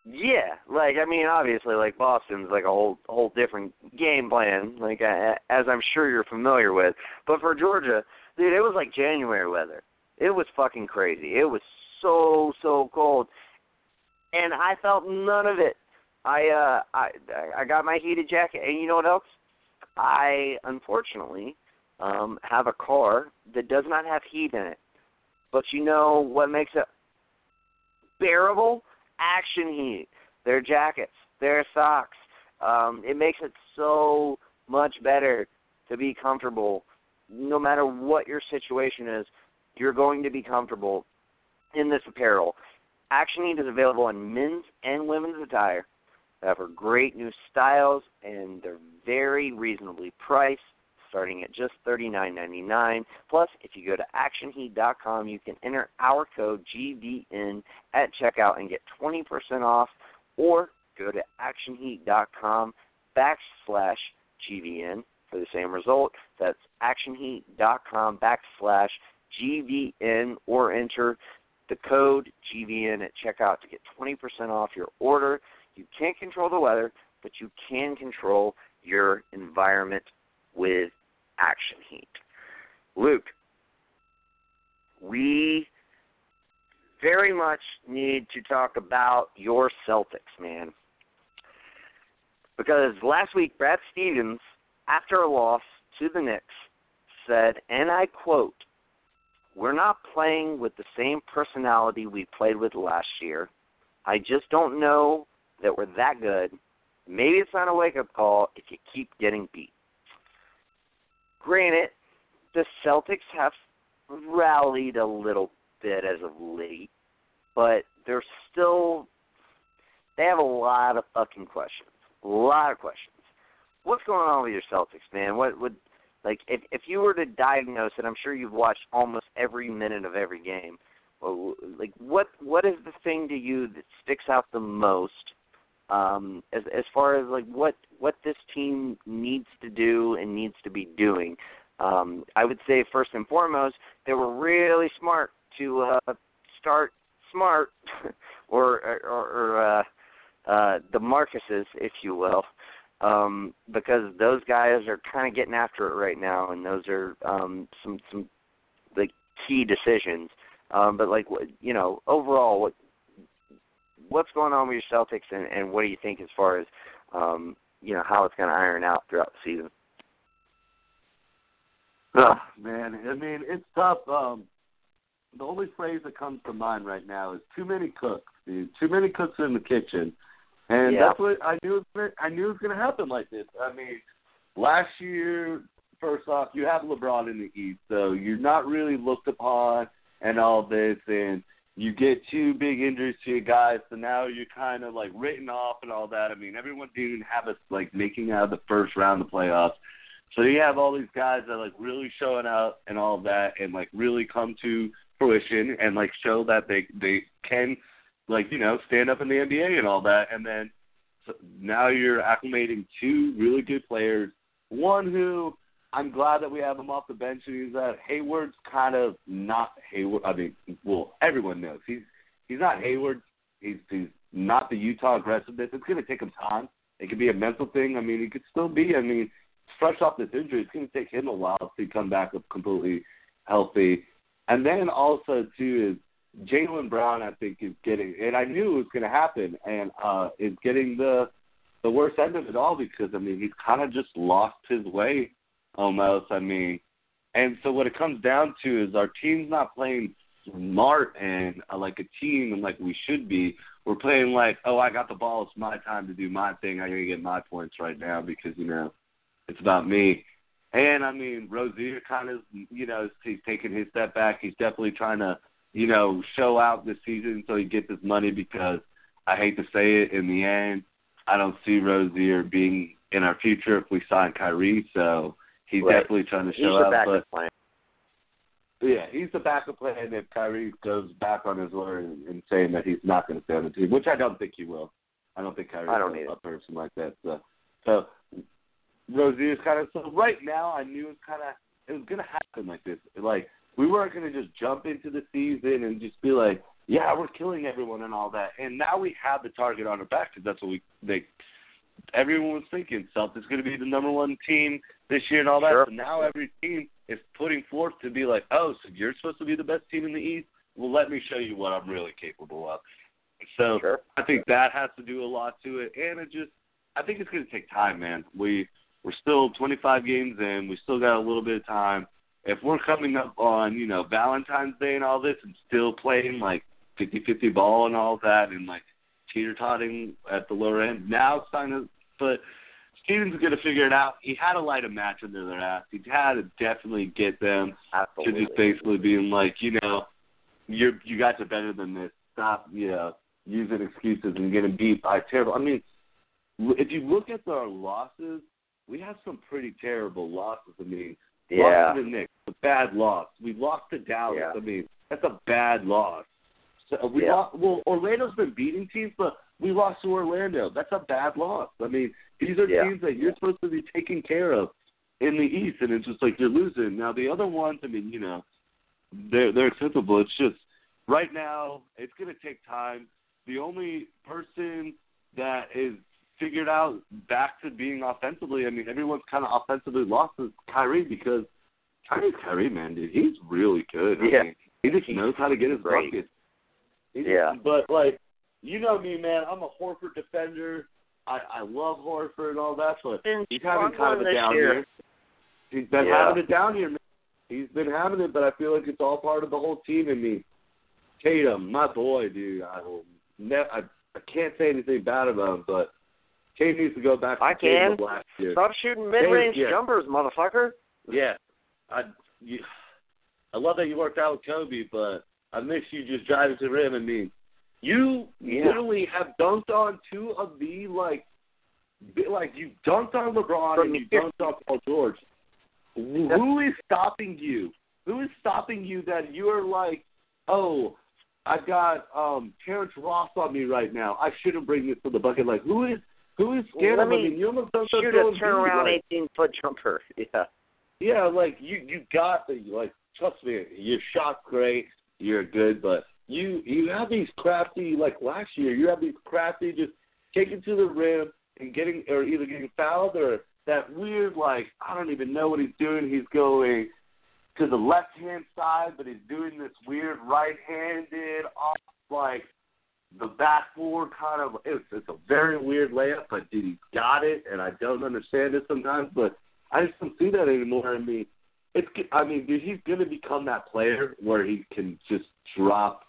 Yeah, like I mean, obviously, like Boston's like a whole whole different game plan, like uh, as I'm sure you're familiar with. But for Georgia, dude, it was like January weather. It was fucking crazy. It was so so cold, and I felt none of it. I uh I I got my heated jacket, and you know what else? I unfortunately um have a car that does not have heat in it. But you know what makes it bearable? Action heat. Their jackets, their socks. Um, it makes it so much better to be comfortable. No matter what your situation is, you're going to be comfortable in this apparel. Action Heat is available in men's and women's attire. They offer great new styles and they're very reasonably priced, starting at just $39.99. Plus, if you go to actionheat.com, you can enter our code GVN at checkout and get 20% off, or go to actionheat.com backslash GVN for the same result. That's actionheat.com backslash GVN, or enter the code GVN at checkout to get 20% off your order. You can't control the weather, but you can control your environment with Action Heat. Luke, we very much need to talk about your Celtics, man. Because last week, Brad Stevens, after a loss to the Knicks, said, and I quote, We're not playing with the same personality we played with last year. I just don't know that we're that good. Maybe it's not a wake up call if you keep getting beat. Granted, the Celtics have rallied a little bit as of late, but they're still they have a lot of fucking questions. A lot of questions. What's going on with your Celtics, man? What would like if if you were to diagnose it, I'm sure you've watched almost every minute of every game. Like what what is the thing to you that sticks out the most um, as as far as like what what this team needs to do and needs to be doing. Um, I would say first and foremost, they were really smart to uh, start smart, or or, or uh, uh, the Marcuses, if you will. um, because those guys are kind of getting after it right now, and those are um, some some like key decisions. Um, but like you know, overall, what what's going on with your Celtics, and, and what do you think as far as um, you know how it's going to iron out throughout the season? Oh, man, I mean it's tough. Um, the only phrase that comes to mind right now is too many cooks, dude. Too many cooks in the kitchen, and yeah. that's what I knew. I knew it was going to happen like this. I mean, last year, first off, you have LeBron in the East, so you're not really looked upon and all this, and you get two big injuries to your guys, so now you're kind of like written off and all that. I mean, everyone didn't have us like making out of the first round of playoffs. So you have all these guys that like really showing out and all that, and like really come to fruition and like show that they they can like you know stand up in the NBA and all that, and then so now you're acclimating two really good players. One who I'm glad that we have him off the bench, and he's that Hayward's kind of not Hayward. I mean, well, everyone knows he's he's not Hayward. He's he's not the Utah aggressiveness. It's going to take him time. It could be a mental thing. I mean, he could still be. I mean, fresh off this injury, it's going to take him a while to come back up completely healthy. And then also too is Jaylen Brown. I think is getting, and I knew it was going to happen, and uh is getting the the worst end of it all because I mean he's kind of just lost his way almost. I mean, and so what it comes down to is our team's not playing smart and uh, like a team and like we should be. We're playing like, oh, I got the ball. It's my time to do my thing. I gotta get my points right now because you know it's about me. And I mean, Rozier kind of, you know, he's taking his step back. He's definitely trying to, you know, show out this season so he gets his money because I hate to say it, in the end, I don't see Rozier being in our future if we sign Kyrie. So he's right. definitely trying to he's show the out. backup But plan. yeah, he's the backup plan if Kyrie goes back on his word and, and saying that he's not going to stay on the team, which I don't think he will. I don't think Kyrie's I don't a, either. a person like that. So, so Rozier's kind of so right now. I knew it was kind of it was going to happen like this. Like we weren't going to just jump into the season and just be like, yeah, we're killing everyone and all that. And now we have the target on our back because that's what we they everyone was thinking. Celtics going to be the number one team this year and all that. Sure. So now every team is putting forth to be like, oh, so you're supposed to be the best team in the East. Well, let me show you what I'm really capable of. So Sure. I think that has to do a lot to it, and it just I think it's going to take time, man. We we're still 25 games in. We still got a little bit of time. If we're coming up on you know Valentine's Day and all this, and still playing like 50-50 ball and all that, and like teeter totting at the lower end, now it's time to. But Stevens is going to figure it out. He had to light a match under their ass. He had to definitely get them to just basically being like, you know, you're you guys are better than this. Stop, you know, using excuses and getting beat by terrible. I mean, if you look at our losses, we have some pretty terrible losses. I mean, Yeah. lost to the Knicks, a bad loss. We lost to Dallas. Yeah. I mean, that's a bad loss. So we Yeah. lost. Well, Orlando's been beating teams, but we lost to Orlando. That's a bad loss. I mean, these are Yeah. teams that you're supposed to be taking care of in the East, and it's just like you're losing. Now the other ones, I mean, you know, they're they're acceptable. It's just right now it's going to take time. The only person that is figured out back to being offensively, I mean, everyone's kind of offensively lost is Kyrie because Kyrie's Kyrie, man, dude. He's really good. I Yeah. mean, he just knows how to get his great. buckets. He- Yeah. But like, you know me, man. I'm a Horford defender. I I love Horford and all that, but Been he's having kind of a down year. year. He's been Yeah. having it down here, man. He's been having it, but I feel like it's all part of the whole team and me. Tatum, my boy, dude. I will ne- I, I can't say anything bad about him, but Tatum needs to go back to I Tatum can. of last year. Stop shooting mid-range Yeah. jumpers, motherfucker. Yeah, I you, I love that you worked out with Kobe, but I miss you just driving to the rim. and mean, you Yeah. literally have dunked on two of the like, like you dunked on LeBron From and you dunked on Paul George. Who is stopping you? Who is stopping you that you are like, oh, I've got um Terrence Ross on me right now. I shouldn't bring this to the bucket. Like, who is who is scared Let of him? I me mean, you almost on Shoot a turnaround Embiid, like, 18 foot jumper. Yeah. yeah, like you you got the like trust me, your shot's great, you're good, but you you have these crafty like last year, you have these crafty just take it to the rim, and getting or either getting fouled or that weird like I don't even know what he's doing. He's going to the left hand side, but he's doing this weird right handed off like the backboard kind of. It's it's a very weird layup, but dude, he's got it, and I don't understand it sometimes, but I just don't see that anymore. I mean, it's I mean, dude, he's gonna become that player where he can just drop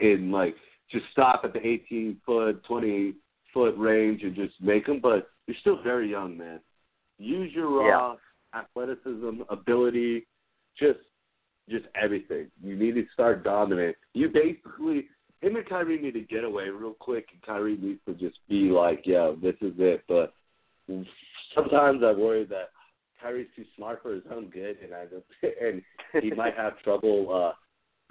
in like just stop at the 18 foot, 20 foot range and just make them. But you're still very young, man. Use your raw yeah. athleticism, ability, just just everything. You need to start dominating. You basically him and Kyrie need to get away real quick, and Kyrie needs to just be like, "Yeah, this is it." But sometimes I worry that Kyrie's too smart for his own good, and I just, and he might have trouble, uh,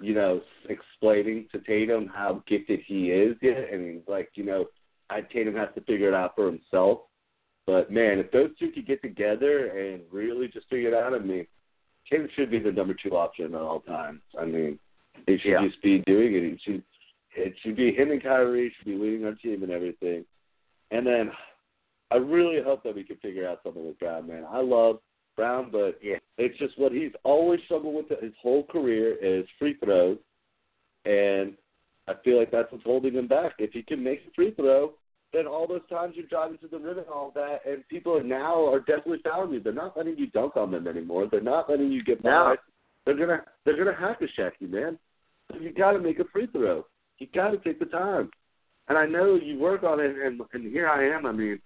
you know, explaining to Tatum how gifted he is yet. And he's like, you know, I, Tatum has to figure it out for himself. But man, if those two could get together and really just figure it out, I mean, Tatum should be the number two option at all times. I mean, he should yeah. just be doing it. He should it should be him and Kyrie should be leading our team and everything. And then I really hope that we can figure out something with Brown, man. I love Brown, but yeah. it's just what he's always struggled with his whole career is free throws, and I feel like that's what's holding him back. If he can make a free throw, then all those times you're driving to the rim and all that, and people are now are definitely fouling you. They're not letting you dunk on them anymore. They're not letting you get by. No. They're gonna they're gonna hack a Shaq you, man. So you got to make a free throw. You got to take the time. And I know you work on it, and and here I am. I mean,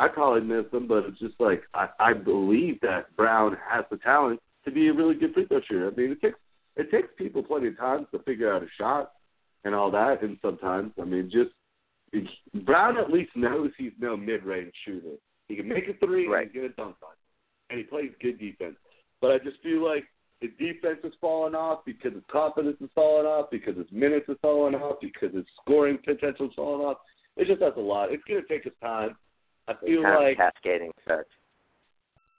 I probably miss him, but it's just like I, I believe that Brown has the talent to be a really good free throw shooter. I mean, it takes it takes people plenty of times to figure out a shot and all that, and sometimes I mean, just Brown at least knows he's no mid range shooter. He can make a three right. and he's gonna dunk on it, and he plays good defense. But I just feel like his defense is falling off because his confidence is falling off, because his minutes is falling off, because his scoring potential is falling off. It just has a lot. It's going to take us time. I feel like cascading effect.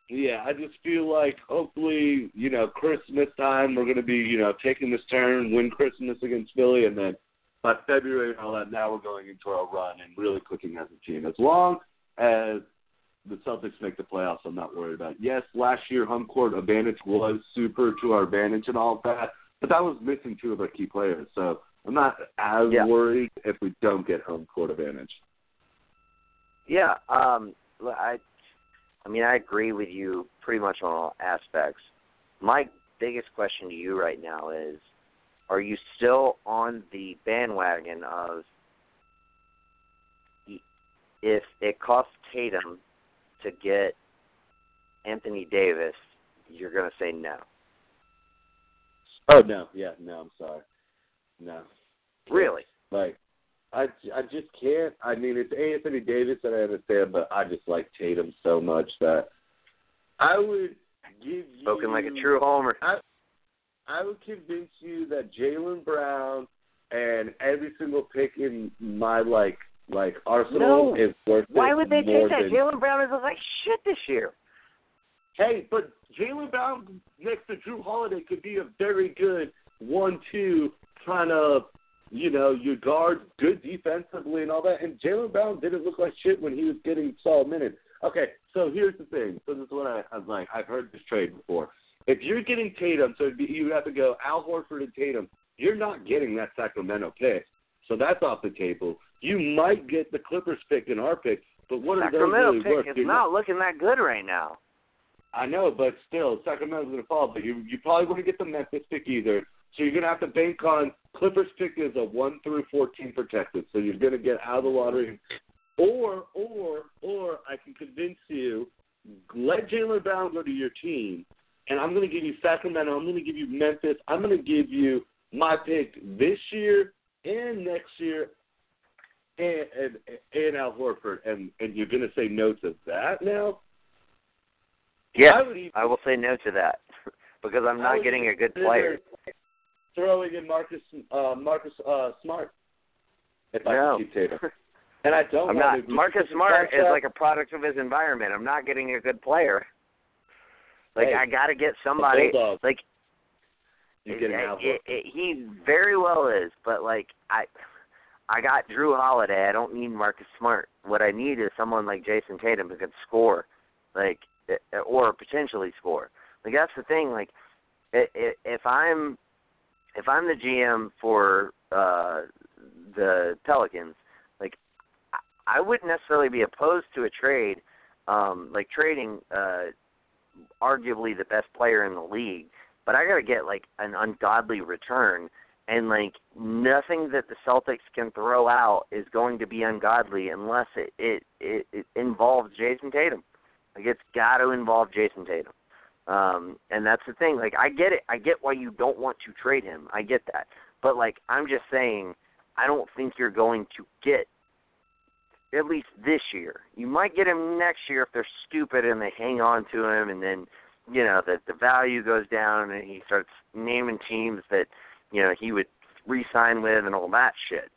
Yeah, I just feel like hopefully, you know, Christmas time we're going to be, you know, taking this turn, win Christmas against Philly, and then by February and all that, now we're going into our run and really clicking as a team. As long as the Celtics make the playoffs, I'm not worried about. It. Yes, last year home court advantage was super to our advantage and all that, but that was missing two of our key players. So I'm not as yeah. worried if we don't get home court advantage. Yeah, um, I, I mean, I agree with you pretty much on all aspects. My biggest question to you right now is, are you still on the bandwagon of if it costs Tatum to get Anthony Davis, you're going to say no. Oh no, yeah, no, I'm sorry, no. Really? Like, I I just can't. I mean, it's Anthony Davis, and I understand, but I just like Tatum so much that I would give you spoken like a true homer. I, I would convince you that Jaylen Brown and every single pick in my like like Arsenal no. is worth it. Why would they take that? Than... Jaylen Brown is like shit this year. Hey, but Jaylen Brown next to Jrue Holiday could be a very good one-two kind of, you know, your guard, good defensively and all that. And Jaylen Brown didn't look like shit when he was getting solid minutes. Okay, so here's the thing. So this is what I, I was like. I've heard this trade before. If you're getting Tatum, so you'd have to go Al Horford and Tatum. You're not getting that Sacramento pick, so that's off the table. You might get the Clippers pick and our pick, but what Sacramento are those really pick worth? is You're not looking that good right now. I know, but still, Sacramento's going to fall. But you you probably wouldn't get the Memphis pick either. So you're going to have to bank on Clippers pick is a one through fourteen protected. So you're going to get out of the lottery, or or or I can convince you, let Jaylen Brown go to your team, and I'm going to give you Sacramento. I'm going to give you Memphis. I'm going to give you my pick this year and next year. And, and and Al Horford, and and you're going to say no to that now? Yeah, I, even, I will say no to that because I'm not getting a good player. Throwing in Marcus uh, Marcus uh, Smart if I No. keep Tatum. And I don't I'm not. Marcus Smart is like a product of his environment. I'm not getting a good player. Like Hey, I got to get somebody. Like you get it, it, it, he very well is, but like I, I got Jrue Holiday. I don't need Marcus Smart. What I need is someone like Jayson Tatum who can score, like eh, or potentially score. Like that's the thing. Like if I'm if I'm the GM for uh the Pelicans, like I wouldn't necessarily be opposed to a trade, um, like trading uh arguably the best player in the league, but I gotta get like an ungodly return and like nothing that the Celtics can throw out is going to be ungodly unless it it it, it involves Jayson Tatum. Like it's got to involve Jayson Tatum. Um and that's the thing. Like I get it. I get why you don't want to trade him. I get that. But like I'm just saying I don't think you're going to get at least this year. You might get him next year if they're stupid and they hang on to him and then you know that the value goes down and he starts naming teams that you know he would re-sign with and all that shit.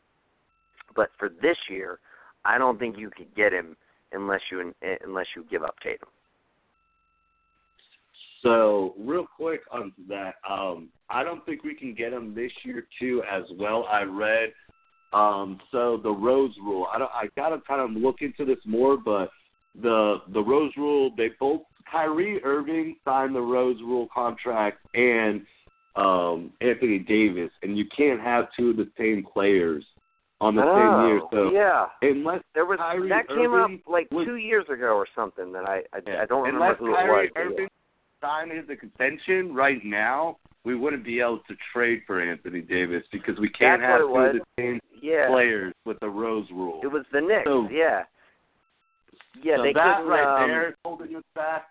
But for this year, I don't think you could get him unless you unless you give up Tatum. So real quick on that, um, I don't think we can get him this year too as well. I read um, so the Rose Rule. I don't. I gotta kind of look into this more, but the the Rose Rule. They both Kyrie Irving signed the Rose Rule contract and um, Anthony Davis, and you can't have two of the same players on the oh, same year. So yeah, unless there was Kyrie that came Irving up like was, two years ago or something that I I. I don't remember who Kyrie it was. Irving signed his extension right now, we wouldn't be able to trade for Anthony Davis because we can't That's have two of the same yeah. players with the Rose Rule. It was the Knicks. So- yeah. Yeah, so they that right um, there is holding us back.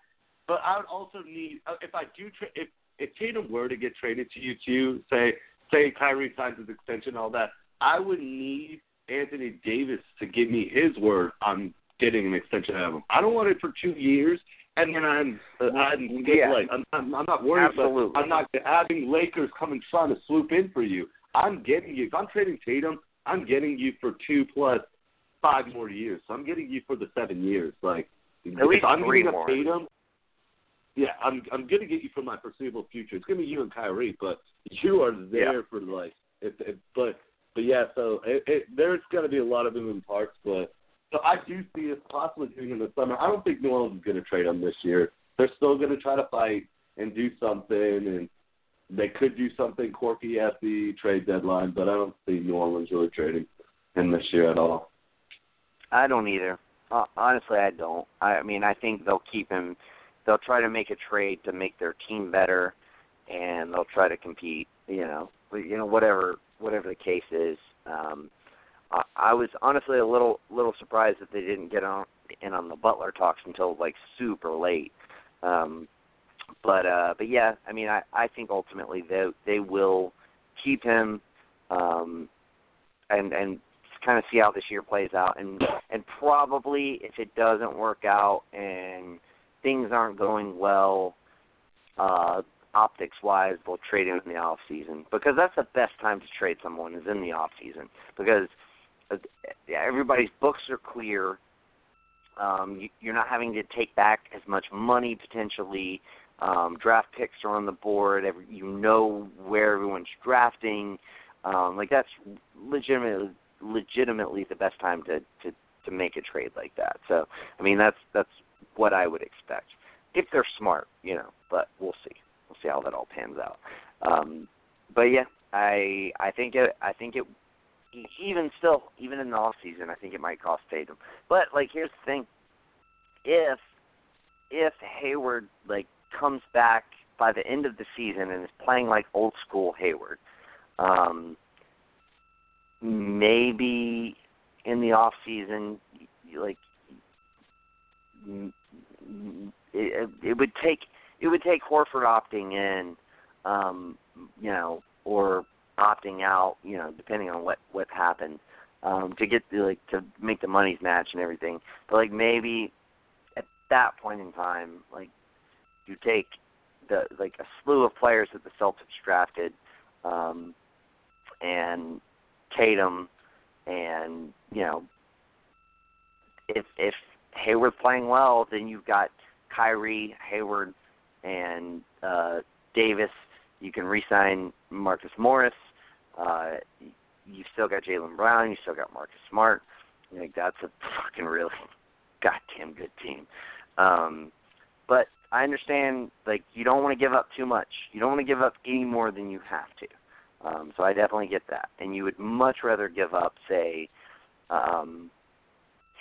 But I would also need uh, if I do tra- if if Tatum were to get traded to you too, say say Kyrie signs his extension, all that, I would need Anthony Davis to give me his word on getting an extension out of him. I don't want it for two years, and then I'm I'm Yeah. like I'm, I'm I'm not worried, Absolutely. but I'm not having Lakers come and trying to swoop in for you. I'm getting you. If I'm trading Tatum, I'm getting you for two plus five more years. So I'm getting you for the seven years. Like At least I'm three more. Tatum, yeah, I'm I'm gonna get you for my foreseeable future. It's gonna be you and Kyrie, but you are there Yeah. for like if, if but but yeah, so it, it, there's gonna be a lot of moving parts, but so I do see us possibly doing in the summer. I don't think New Orleans is gonna trade him this year. They're still gonna try to fight and do something, and they could do something quirky at the trade deadline, but I don't see New Orleans really trading him this year at all. I don't either. Uh, honestly, I don't. I mean, I think they'll keep him. They'll try to make a trade to make their team better, and they'll try to compete. You know, you know, whatever whatever the case is. Um, I, was honestly a little little surprised that they didn't get on in on the Butler talks until like super late. Um, but uh, but yeah, I mean, I I think ultimately they they will keep him. Um, and and kind of see how this year plays out and and probably if it doesn't work out and things aren't going well uh optics wise they'll trade him in the off season because that's the best time to trade someone is in the off season because everybody's books are clear um you, you're not having to take back as much money potentially um draft picks are on the board every, you know where everyone's drafting um like that's legitimately legitimately the best time to to to make a trade like that. So, I mean, that's that's what I would expect if they're smart, you know. But we'll see. We'll see how that all pans out. Um, but yeah, I I think it I think it even still even in the off season I think it might cost Tatum. But like here's the thing, if if Hayward like comes back by the end of the season and is playing like old school Hayward, um, maybe in the off season, like it, it would take it would take Horford opting in, um, you know, or opting out, you know, depending on what what happened, um, to get the, like to make the monies match and everything. But like maybe at that point in time, like you take the like a slew of players that the Celtics drafted, um, and Tatum, and you know, if if Hayward's playing well, then you've got Kyrie, Hayward, and uh, Davis. You can re-sign Marcus Morris. Uh, you still got Jaylen Brown, you still got Marcus Smart. Like that's a fucking really goddamn good team. Um, but I understand like you don't want to give up too much. You don't want to give up any more than you have to. Um, so I definitely get that. And you would much rather give up, say, um,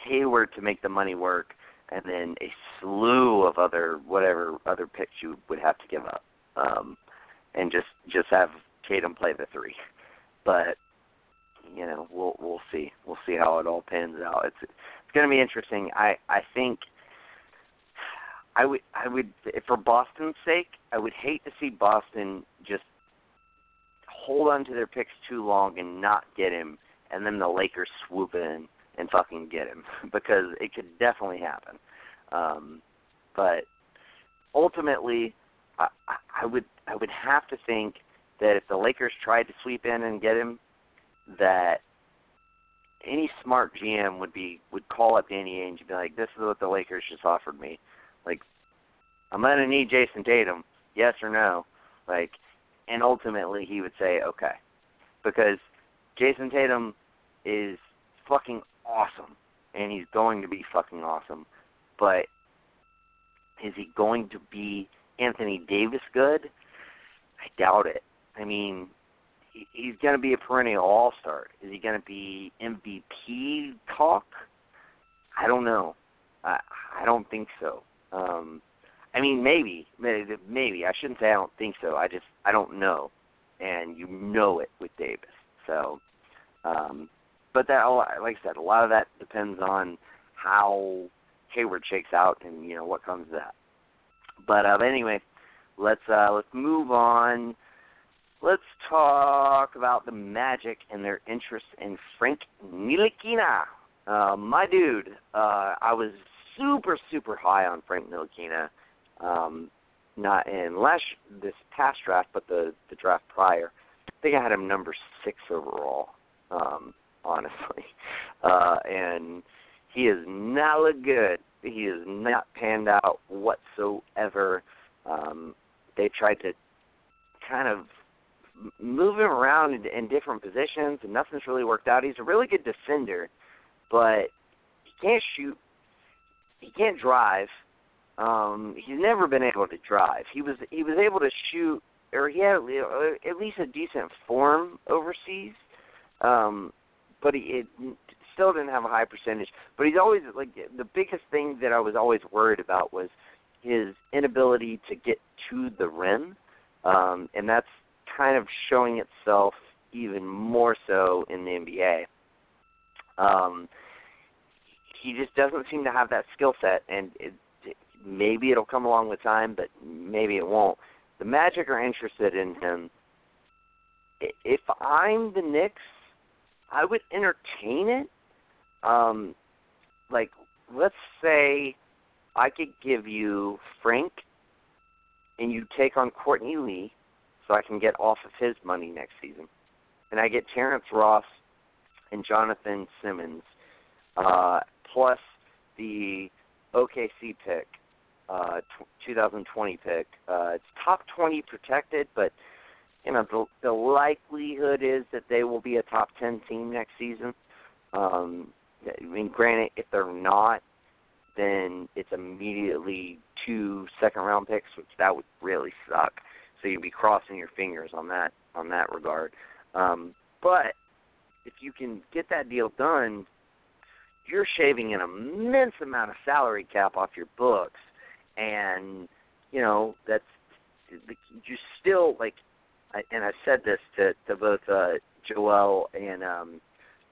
Hayward to make the money work, and then a slew of other whatever other picks you would have to give up, um, and just just have Tatum play the three. But you know, we'll we'll see. We'll see how it all pans out. It's it's going to be interesting. I I think I would I would for Boston's sake, I would hate to see Boston just hold on to their picks too long and not get him, and then the Lakers swoop in and fucking get him because it could definitely happen. Um, but ultimately, I, I would I would have to think that if the Lakers tried to sweep in and get him, that any smart GM would be would call up Danny Ainge and be like, "This is what the Lakers just offered me. Like, I'm gonna need Jayson Tatum, yes or no? Like, and ultimately he would say okay, because Jayson Tatum is fucking awesome, and he's going to be fucking awesome, but is he going to be Anthony Davis good? I doubt it. I mean, he, he's going to be a perennial All Star. Is he going to be MVP talk? I don't know. I I don't think so. Um, I mean, maybe, maybe, maybe. I shouldn't say I don't think so. I just I don't know, and you know it with Davis. So, um, but that, like I said, a lot of that depends on how Hayward shakes out, and you know what comes of that. But uh, anyway, let's uh, let's move on. Let's talk about the Magic and their interest in Frank Ntilikina. Uh, my dude, uh, I was super super high on Frank Ntilikina um, not in last this past draft, but the the draft prior. I think I had him number six overall, um, honestly, uh, and he is not look good. He is not panned out whatsoever. Um, they tried to kind of move him around in, in different positions, and nothing's really worked out. He's a really good defender, but he can't shoot. He can't drive um, he's never been able to drive. He was he was able to shoot, or he had uh, at least a decent form overseas, um, but he it still didn't have a high percentage. But he's always like the biggest thing that I was always worried about was his inability to get to the rim, um, and that's kind of showing itself even more so in the NBA. Um, he just doesn't seem to have that skill set, and it, maybe it'll come along with time, but maybe it won't. The Magic are interested in him. If I'm the Knicks, I would entertain it. Um, like, let's say I could give you Frank, and you take on Courtney Lee, so I can get off of his money next season, and I get Terrence Ross and Jonathan Simmons, uh, plus the OKC pick uh, t- 2020 pick. Uh, it's top 20 protected, but you know the, the likelihood is that they will be a top 10 team next season. Um, I mean, granted, if they're not, then it's immediately two second round picks, which that would really suck. So you'd be crossing your fingers on that on that regard. Um, but if you can get that deal done, you're shaving an immense amount of salary cap off your books and you know that's you still like and I've said this to to both uh Joel and um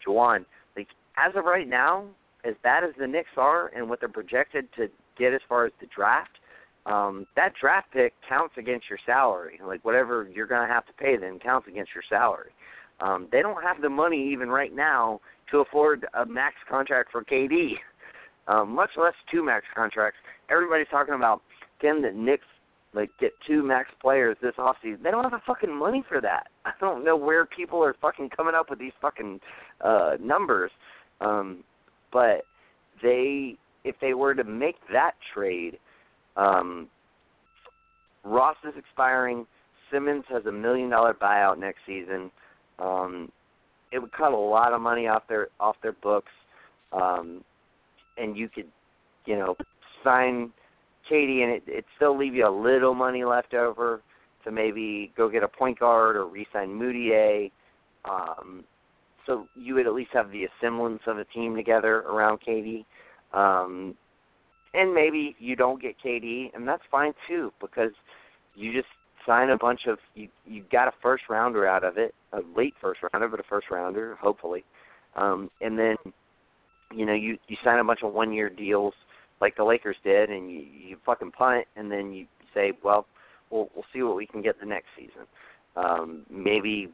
Joanne like as of right now as bad as the Knicks are and what they're projected to get as far as the draft um that draft pick counts against your salary like whatever you're going to have to pay them counts against your salary um they don't have the money even right now to afford a max contract for KD um much less two max contracts everybody's talking about can the Knicks like get two max players this offseason. They don't have the fucking money for that. I don't know where people are fucking coming up with these fucking uh numbers. Um but they if they were to make that trade, um Ross is expiring, Simmons has a million dollar buyout next season. Um it would cut a lot of money off their off their books, um, and you could, you know, sign KD, and it it still leave you a little money left over to maybe go get a point guard or re-sign Mudiay. Um, so you would at least have the semblance of a team together around KD. Um, and maybe you don't get KD, and that's fine too because you just sign a bunch of you you got a first rounder out of it, a late first rounder, but a first rounder, hopefully. Um and then you know, you you sign a bunch of one year deals like the Lakers did and you you fucking punt and then you say, well, we'll we'll see what we can get the next season. Um maybe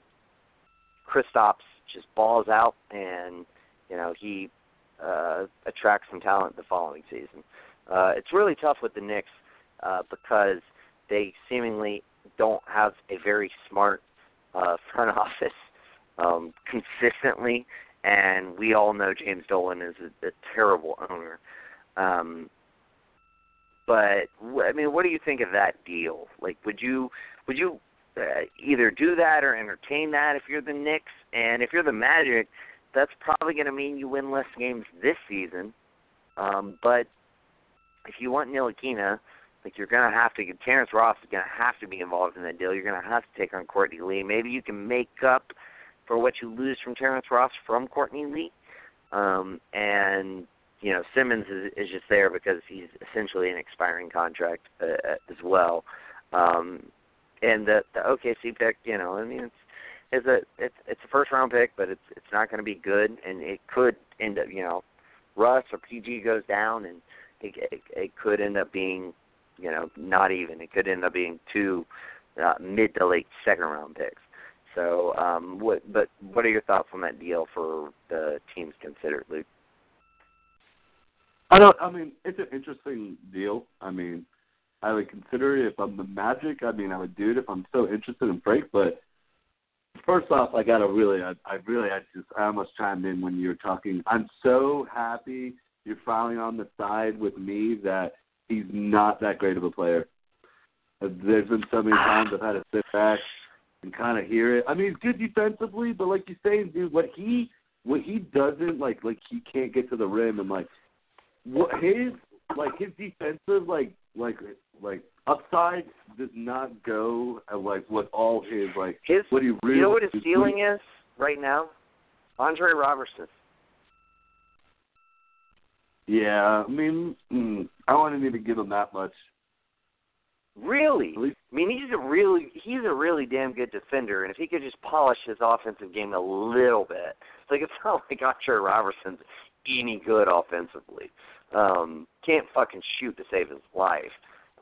Kristaps just balls out and you know, he uh attracts some talent the following season. Uh it's really tough with the Knicks uh because they seemingly don't have a very smart uh, front office um, consistently, and we all know James Dolan is a, a terrible owner. Um, but I mean, what do you think of that deal? Like, would you would you uh, either do that or entertain that if you're the Knicks? And if you're the Magic, that's probably going to mean you win less games this season. Um, but if you want Ntilikina, like you're gonna have to get Terrence Ross is gonna have to be involved in that deal. You're gonna have to take on Courtney Lee. Maybe you can make up for what you lose from Terrence Ross from Courtney Lee. Um, and you know Simmons is, is just there because he's essentially an expiring contract uh, as well. Um, and the the OKC pick, you know, I mean it's it's a it's it's a first round pick, but it's it's not going to be good, and it could end up, you know, Russ or PG goes down, and it, it, it could end up being you know, not even. It could end up being two uh, mid to late second round picks. So, um, what? But what are your thoughts on that deal for the teams considered, Luke? I don't. I mean, it's an interesting deal. I mean, I would consider it if I'm the Magic. I mean, I would do it if I'm so interested in Frank. But first off, I gotta really, I, I really, I just, I almost chimed in when you were talking. I'm so happy you're finally on the side with me that he's not that great of a player. There's been so many times I've had to sit back and kind of hear it. I mean, he's good defensively, but like you're saying, dude, what he what he doesn't like, like he can't get to the rim and like what his like his defensive like like like upside does not go at like what all his like his what he really you know what his ceiling is right now? Andre Roberson. Yeah, I mean, mm, I wouldn't even give him that much. Really? I mean, he's a really he's a really damn good defender, and if he could just polish his offensive game a little bit, it's like it's not like Andre Roberson's any good offensively. Um, can't fucking shoot to save his life.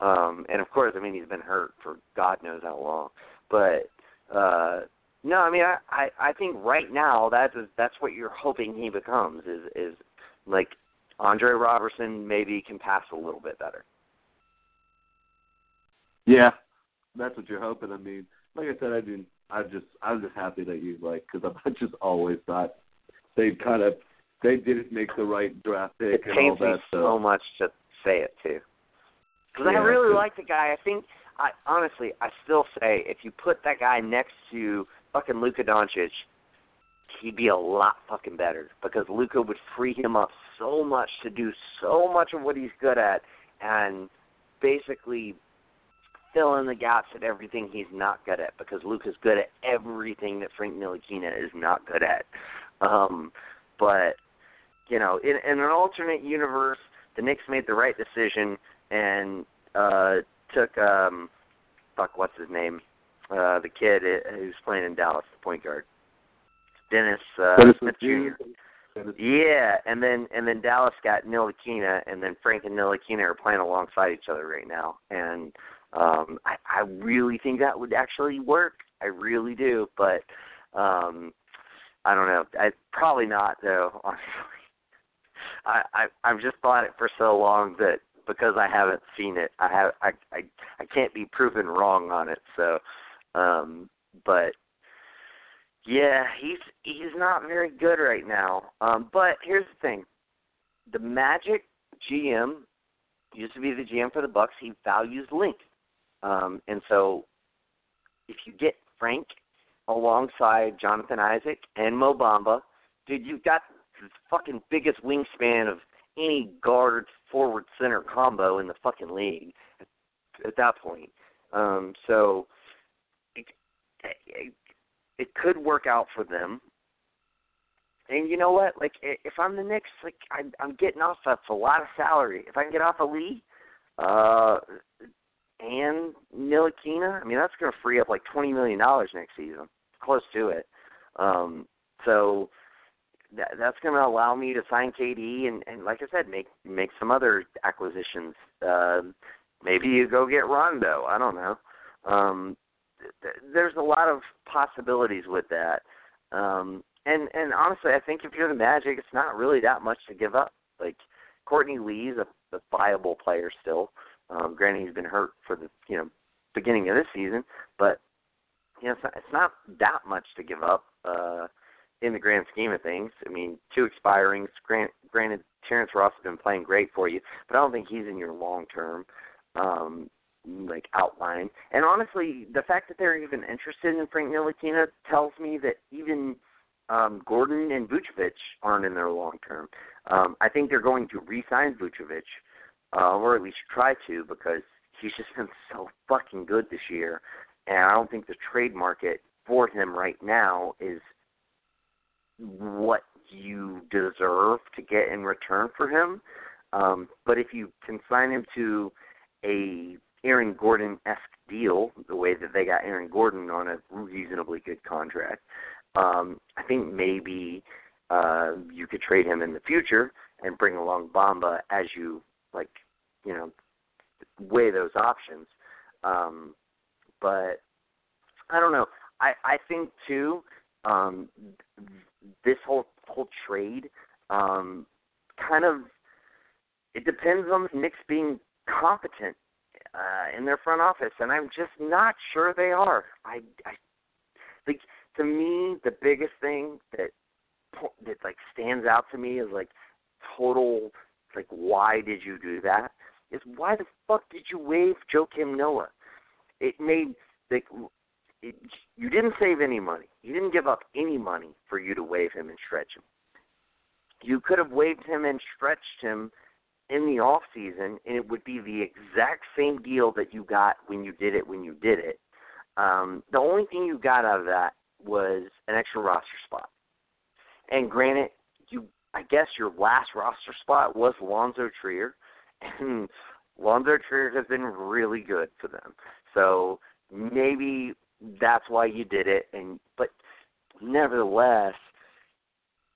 Um, and of course, I mean, he's been hurt for God knows how long. But uh, no, I mean, I, I I think right now that's that's what you're hoping he becomes is is like Andre Roberson maybe can pass a little bit better. Yeah, that's what you're hoping. I mean, like I said, I mean, I just I'm just happy that you like because I just always thought they kind of they didn't make the right draft pick it and all that me stuff. so much to say it too, because Yeah, I really like the guy. I think I honestly I still say if you put that guy next to fucking Luka Doncic, he'd be a lot fucking better because Luka would free him up so much to do so much of what he's good at and basically fill in the gaps at everything he's not good at because Luke is good at everything that Frank Ntilikina is not good at. Um, but you know, in, in an alternate universe, the Knicks made the right decision and uh, took um, fuck, what's his name? Uh, the kid who's playing in Dallas, the point guard, Dennis uh, Dennis Smith Jr. Yeah, and then and then Dallas got Ntilikina, and then Frank and Ntilikina are playing alongside each other right now, and um, I, I really think that would actually work. I really do, but um, I don't know. I probably not though. Honestly, I, I I've just thought it for so long that because I haven't seen it, I have I I I can't be proven wrong on it. So, um, but yeah, he's he's not very good right now. Um, but here's the thing: the Magic GM used to be the GM for the Bucks. He values length, um, and so if you get Frank, alongside Jonathan Isaac and Mo Bamba. Dude, you've got the fucking biggest wingspan of any guard forward center combo in the fucking league at, at that point. Um, so it, it, it could work out for them. And you know what? Like, if I'm the Knicks, like I'm, I'm getting off that's a lot of salary. If I can get off of Lee, uh, and Ntilikina, I mean that's going to free up like twenty million dollars next season, close to it. Um, so that, that's going to allow me to sign KD and, and like I said, make make some other acquisitions. Uh, maybe you go get Rondo. I don't know. Um, there's a lot of possibilities with that. Um, and and honestly, I think if you're the Magic, it's not really that much to give up. Like Courtney Lee's a, a viable player still. Um, granted, he's been hurt for the you know beginning of this season, but you know it's not, it's not that much to give up uh, in the grand scheme of things. I mean, two expirings. Grant, granted, Terrence Ross has been playing great for you, but I don't think he's in your long term um, like outline. And honestly, the fact that they're even interested in Frank Ntilikina tells me that even um, Gordon and Vucevic aren't in their long term. Um, I think they're going to re-sign Vucevic, uh, or at least try to, because he's just been so fucking good this year, and I don't think the trade market for him right now is what you deserve to get in return for him. Um, but if you can sign him to a Aaron Gordon esque deal, the way that they got Aaron Gordon on a reasonably good contract, um, I think maybe uh, you could trade him in the future and bring along Bamba as you like, you know, weigh those options. Um, but I don't know. I I think too. Um, this whole whole trade um, kind of it depends on the Knicks being competent uh, in their front office, and I'm just not sure they are. I, I think to me the biggest thing that that like stands out to me is like total like why did you do that? Is why the fuck did you waive Joakim Noah? It made like it, you didn't save any money. You didn't give up any money for you to waive him and stretch him. You could have waived him and stretched him in the off season, and it would be the exact same deal that you got when you did it when you did it. Um, the only thing you got out of that was an extra roster spot. And granted, you I guess your last roster spot was Lonzo Trier, and Lonzo Trier has been really good for them. So maybe that's why you did it. And but nevertheless,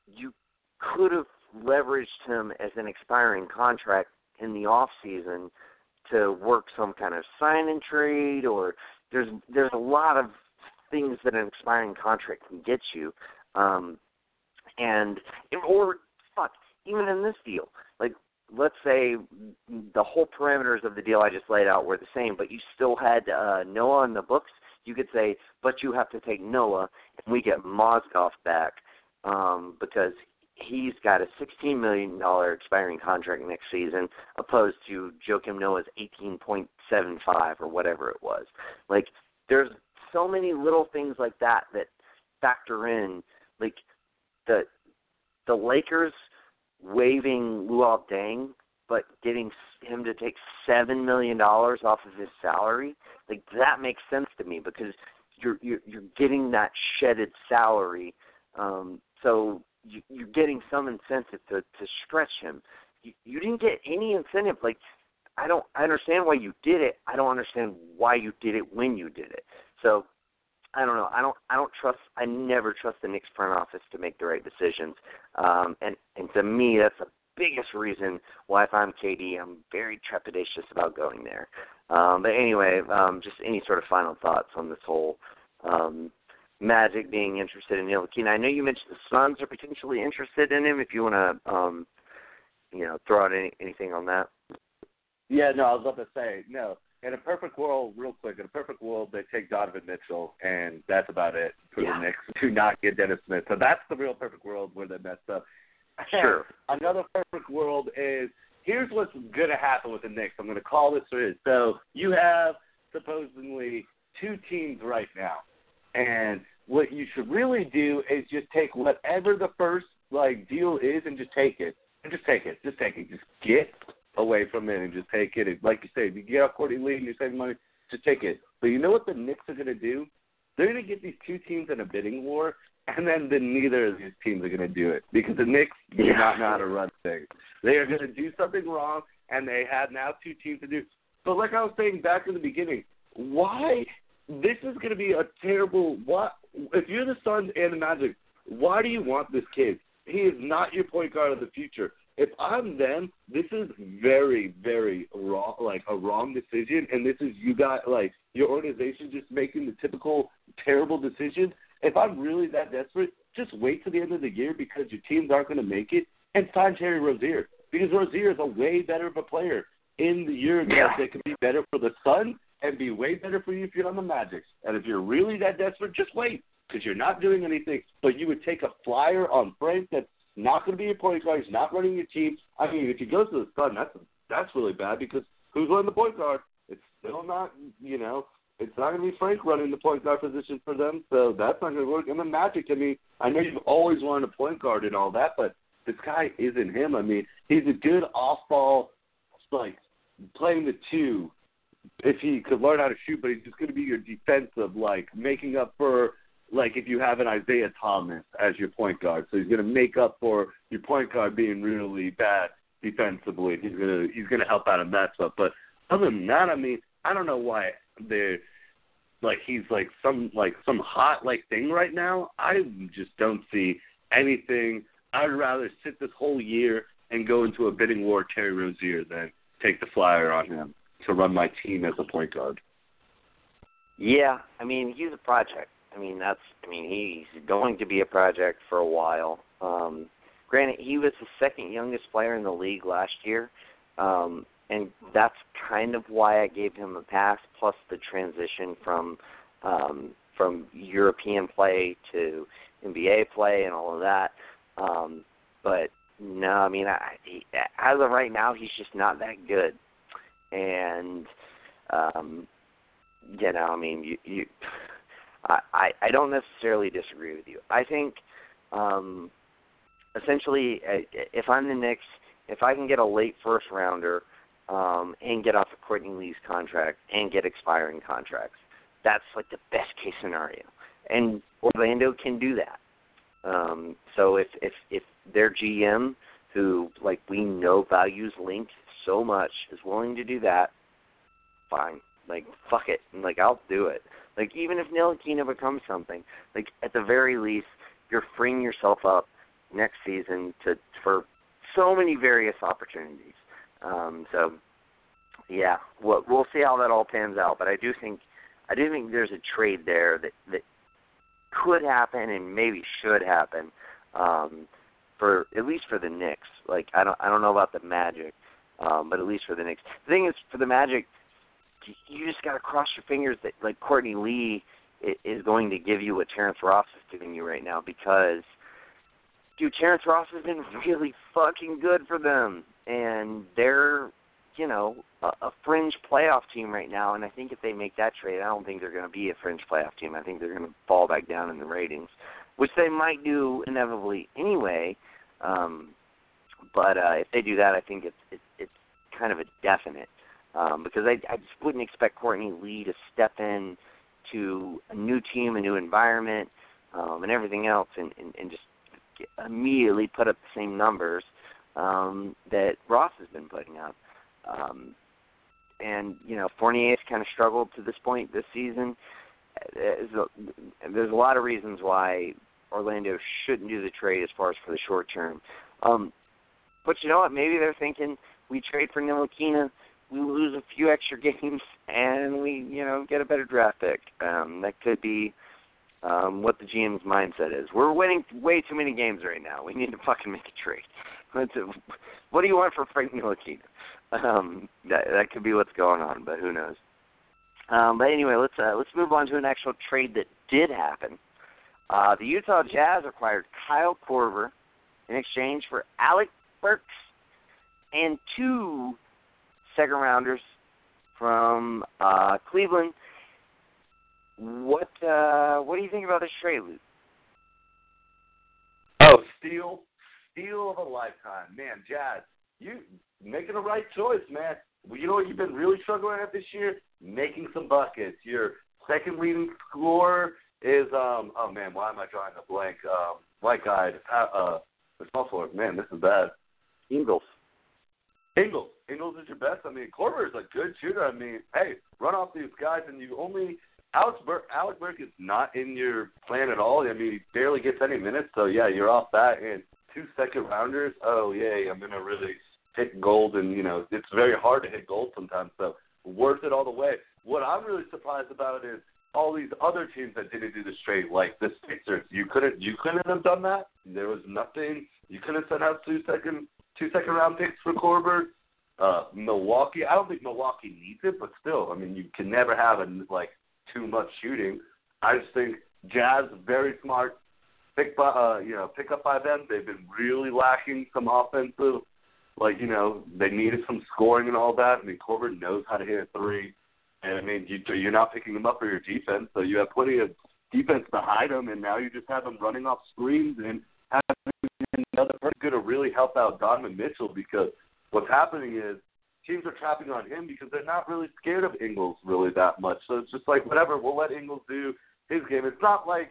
you could have leveraged him as an expiring contract in the off season to work some kind of sign and trade or there's there's a lot of things that an expiring contract can get you. Um and or fuck, even in this deal. Like let's say the whole parameters of the deal I just laid out were the same, but you still had uh Noah on the books, you could say, but you have to take Noah and we get Mozgov back um because he's got a $16 million expiring contract next season, opposed to Joakim Noah's 18.75 or whatever it was. Like, there's so many little things like that that factor in. Like, the the Lakers waiving Luol Deng, but getting him to take seven million dollars off of his salary, like that makes sense to me because you're you're, you're getting that shedded salary. Um, so you, you're getting some incentive to to stretch him. You, you didn't get any incentive. Like I don't I understand why you did it. I don't understand why you did it when you did it. So I don't know. I don't I don't trust I never trust the Knicks front office to make the right decisions. Um and and to me that's the biggest reason why if I'm KD I'm very trepidatious about going there. Um but anyway, um just any sort of final thoughts on this whole um Magic being interested in Ntilikina. I know you mentioned the Suns are potentially interested in him. If you want to, um, you know, throw out any, anything on that. Yeah, no, I was about to say no. In a perfect world, real quick, in a perfect world, they take Donovan Mitchell, and that's about it for yeah. the Knicks to not get Dennis Smith. So that's the real perfect world where they messed up. Sure. Another perfect world is here's what's going to happen with the Knicks. I'm going to call this is. So you have supposedly two teams right now, and what you should really do is just take whatever the first like deal is and just take it. And just take it. Just take it. Just get away from it and just take it. And like you say, if you get off Courtney Lee and you're saving money, just take it. But you know what the Knicks are going to do? They're going to get these two teams in a bidding war, and then the, neither of these teams are going to do it because the Knicks do Yeah. not know how to run things. They are going to do something wrong, and they have now two teams to do. But like I was saying back in the beginning, why this is going to be a terrible. What if you're the Suns and the Magic? Why do you want this kid? He is not your point guard of the future. If I'm them, this is very, very wrong, like a wrong decision, and this is you got like your organization just making the typical terrible decision. If I'm really that desperate, just wait to the end of the year because your teams aren't going to make it, and sign Terry Rozier because Rozier is a way better of a player in the year Yeah. that could be better for the Suns and be way better for you if you're on the Magic. And if you're really that desperate, just wait because you're not doing anything. But you would take a flyer on Frank that's not going to be your point guard. He's not running your team. I mean, if he goes to the Sun, that's that's really bad because who's running the point guard? It's still not, you know, it's not going to be Frank running the point guard position for them. So that's not going to work. And the Magic, I mean, I know you've always wanted a point guard and all that, but this guy isn't him. I mean, he's a good off-ball, like playing the two if he could learn how to shoot, but he's just going to be your defensive, like making up for like if you have an Isaiah Thomas as your point guard. So he's going to make up for your point guard being really bad defensively. He's going to he's going to help out in that stuff. But other than that, I mean, I don't know why they're like he's like some like some hot like thing right now. I just don't see anything. I'd rather sit this whole year and go into a bidding war with Terry Rozier than take the flyer on him to run my team as a point guard. Yeah, I mean he's a project. I mean that's I mean he's going to be a project for a while. Um granted he was the second youngest player in the league last year. Um and that's kind of why I gave him a pass plus the transition from um from European play to NBA play and all of that. Um but no, I mean I he, as of right now he's just not that good. And um you know, I mean, you, you I, I don't necessarily disagree with you. I think, um, essentially, uh, if I'm the Knicks, if I can get a late first rounder, um, and get off of Courtney Lee's contract and get expiring contracts, that's like the best case scenario. And Orlando can do that. Um, so if if if their GM, who like we know values Link so much, is willing to do that, fine. Like fuck it, and like I'll do it. Like even if Ntilikina becomes something, like at the very least, you're freeing yourself up next season to for so many various opportunities. Um, so yeah, we'll, we'll see how that all pans out. But I do think I do think there's a trade there that that could happen and maybe should happen um, for at least for the Knicks. Like I don't I don't know about the Magic, um, but at least for the Knicks. The thing is for the Magic, you just got to cross your fingers that like Courtney Lee is going to give you what Terrence Ross is giving you right now because dude, Terrence Ross has been really fucking good for them, and they're you know a, a fringe playoff team right now. And I think if they make that trade, I don't think they're going to be a fringe playoff team. I think they're going to fall back down in the ratings, which they might do inevitably anyway. Um, but uh, if they do that, I think it's it's, it's kind of a definite um, because I, I just wouldn't expect Courtney Lee to step in to a new team, a new environment, um, and everything else, and, and, and just immediately put up the same numbers um, that Ross has been putting up. Um, and you know, Fournier's kind of struggled to this point this season. There's a, there's a lot of reasons why Orlando shouldn't do the trade as far as for the short term. Um, but you know what? Maybe they're thinking we trade for Ntilikina, we lose a few extra games, and we you know get a better draft pick. Um, that could be um, what the GM's mindset is. We're winning way too many games right now. We need to fucking make a trade. What do you want for Frank Ntilikina? Um, that that could be what's going on, but who knows? Um, but anyway, let's uh, let's move on to an actual trade that did happen. Uh, the Utah Jazz acquired Kyle Korver in exchange for Alec Burks and two second rounders from uh, Cleveland. what uh, what do you think about this trade, Luke? Oh, steal, steal of a lifetime, man. Jazz, you making the right choice, man. You know what you've been really struggling at this year? Making some buckets. Your second leading scorer is um oh man, why am I drawing a blank? Um white guy, uh the small forward. Man, this is bad. Ingles. Ingles. Ingles is your best. I mean, Korver is a good shooter. I mean, hey, run off these guys, and you only Alec Burks. Alec Burks is not in your plan at all. I mean, he barely gets any minutes. So yeah, you're off that. And two second rounders. Oh yeah, I'm gonna really hit gold, and you know, it's very hard to hit gold sometimes. So worth it all the way. What I'm really surprised about is all these other teams that didn't do the straight, like the Sixers. You couldn't you couldn't have done that. There was nothing. You couldn't send out two second two second round picks for Korver. Uh, Milwaukee. I don't think Milwaukee needs it, but still, I mean, you can never have a, like too much shooting. I just think Jazz very smart pick by uh, you know pick up by them. They've been really lacking some offensive, like you know they needed some scoring and all that. I mean, Korver knows how to hit a three. And I mean, you, you're not picking them up for your defense, so you have plenty of defense to hide them, and now you just have them running off screens and having another person going to really help out Donovan Mitchell because what's happening is teams are trapping on him because they're not really scared of Ingles really that much. So it's just like whatever, we'll let Ingles do his game. It's not like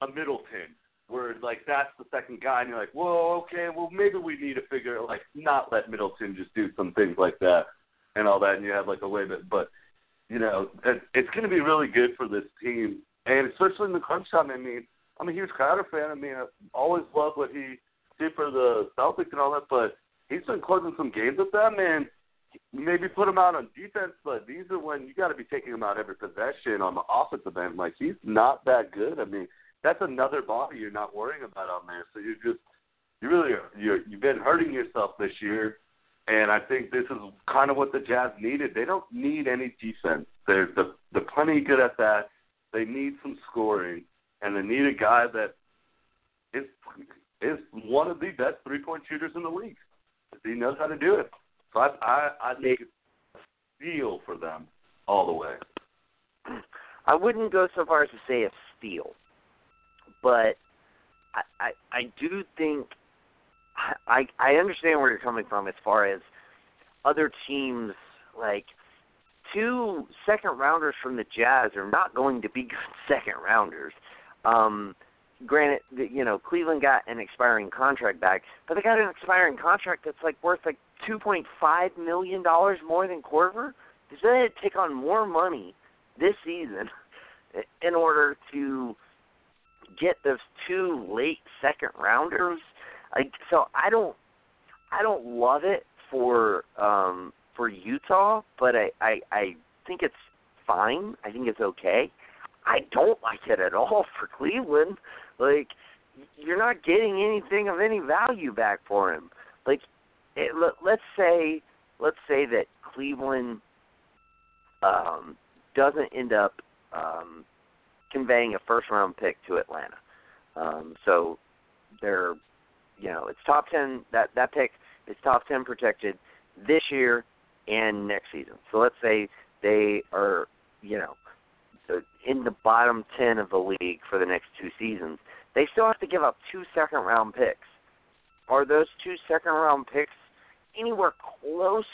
a Middleton where like that's the second guy and you're like, Whoa, okay, well maybe we need to figure like not let Middleton just do some things like that and all that, and you have like a way that, but you know, it, it's going to be really good for this team, and especially in the crunch time. I mean, I'm a huge Crowder fan. I mean, I always loved what he did for the Celtics and all that, but he's been closing some games with them, and maybe put him out on defense, but these are when you got to be taking him out every possession on the offensive end. Like he's not that good. I mean, that's another body you're not worrying about on there. So you're just you really you you've been hurting yourself this year and I think this is kind of what the Jazz needed. They don't need any defense. They're the they're plenty good at that. They need some scoring, and they need a guy that is is one of the best three point shooters in the league. He knows how to do it. So I I, I think it's a steal for them all the way. I wouldn't go so far as to say a steal, but I I, I do think I I understand where you're coming from as far as other teams like two second rounders from the Jazz are not going to be good second rounders. Um granted you know Cleveland got an expiring contract back, but they got an expiring contract that's like worth like 2.5 million dollars more than Korver. So they had to take on more money this season in order to get those two late second rounders like so I don't I don't love it for um for Utah, but I I I think it's fine. I think it's okay. I don't like it at all for Cleveland. Like you're not getting anything of any value back for him. Like it, let, let's say let's say that Cleveland um doesn't end up um conveying a first round pick to Atlanta. Um so they're you know, it's top ten. That that pick is top ten protected this year and next season. So let's say they are, you know, in the bottom ten of the league for the next two seasons. They still have to give up two second round picks. Are those two second round picks anywhere close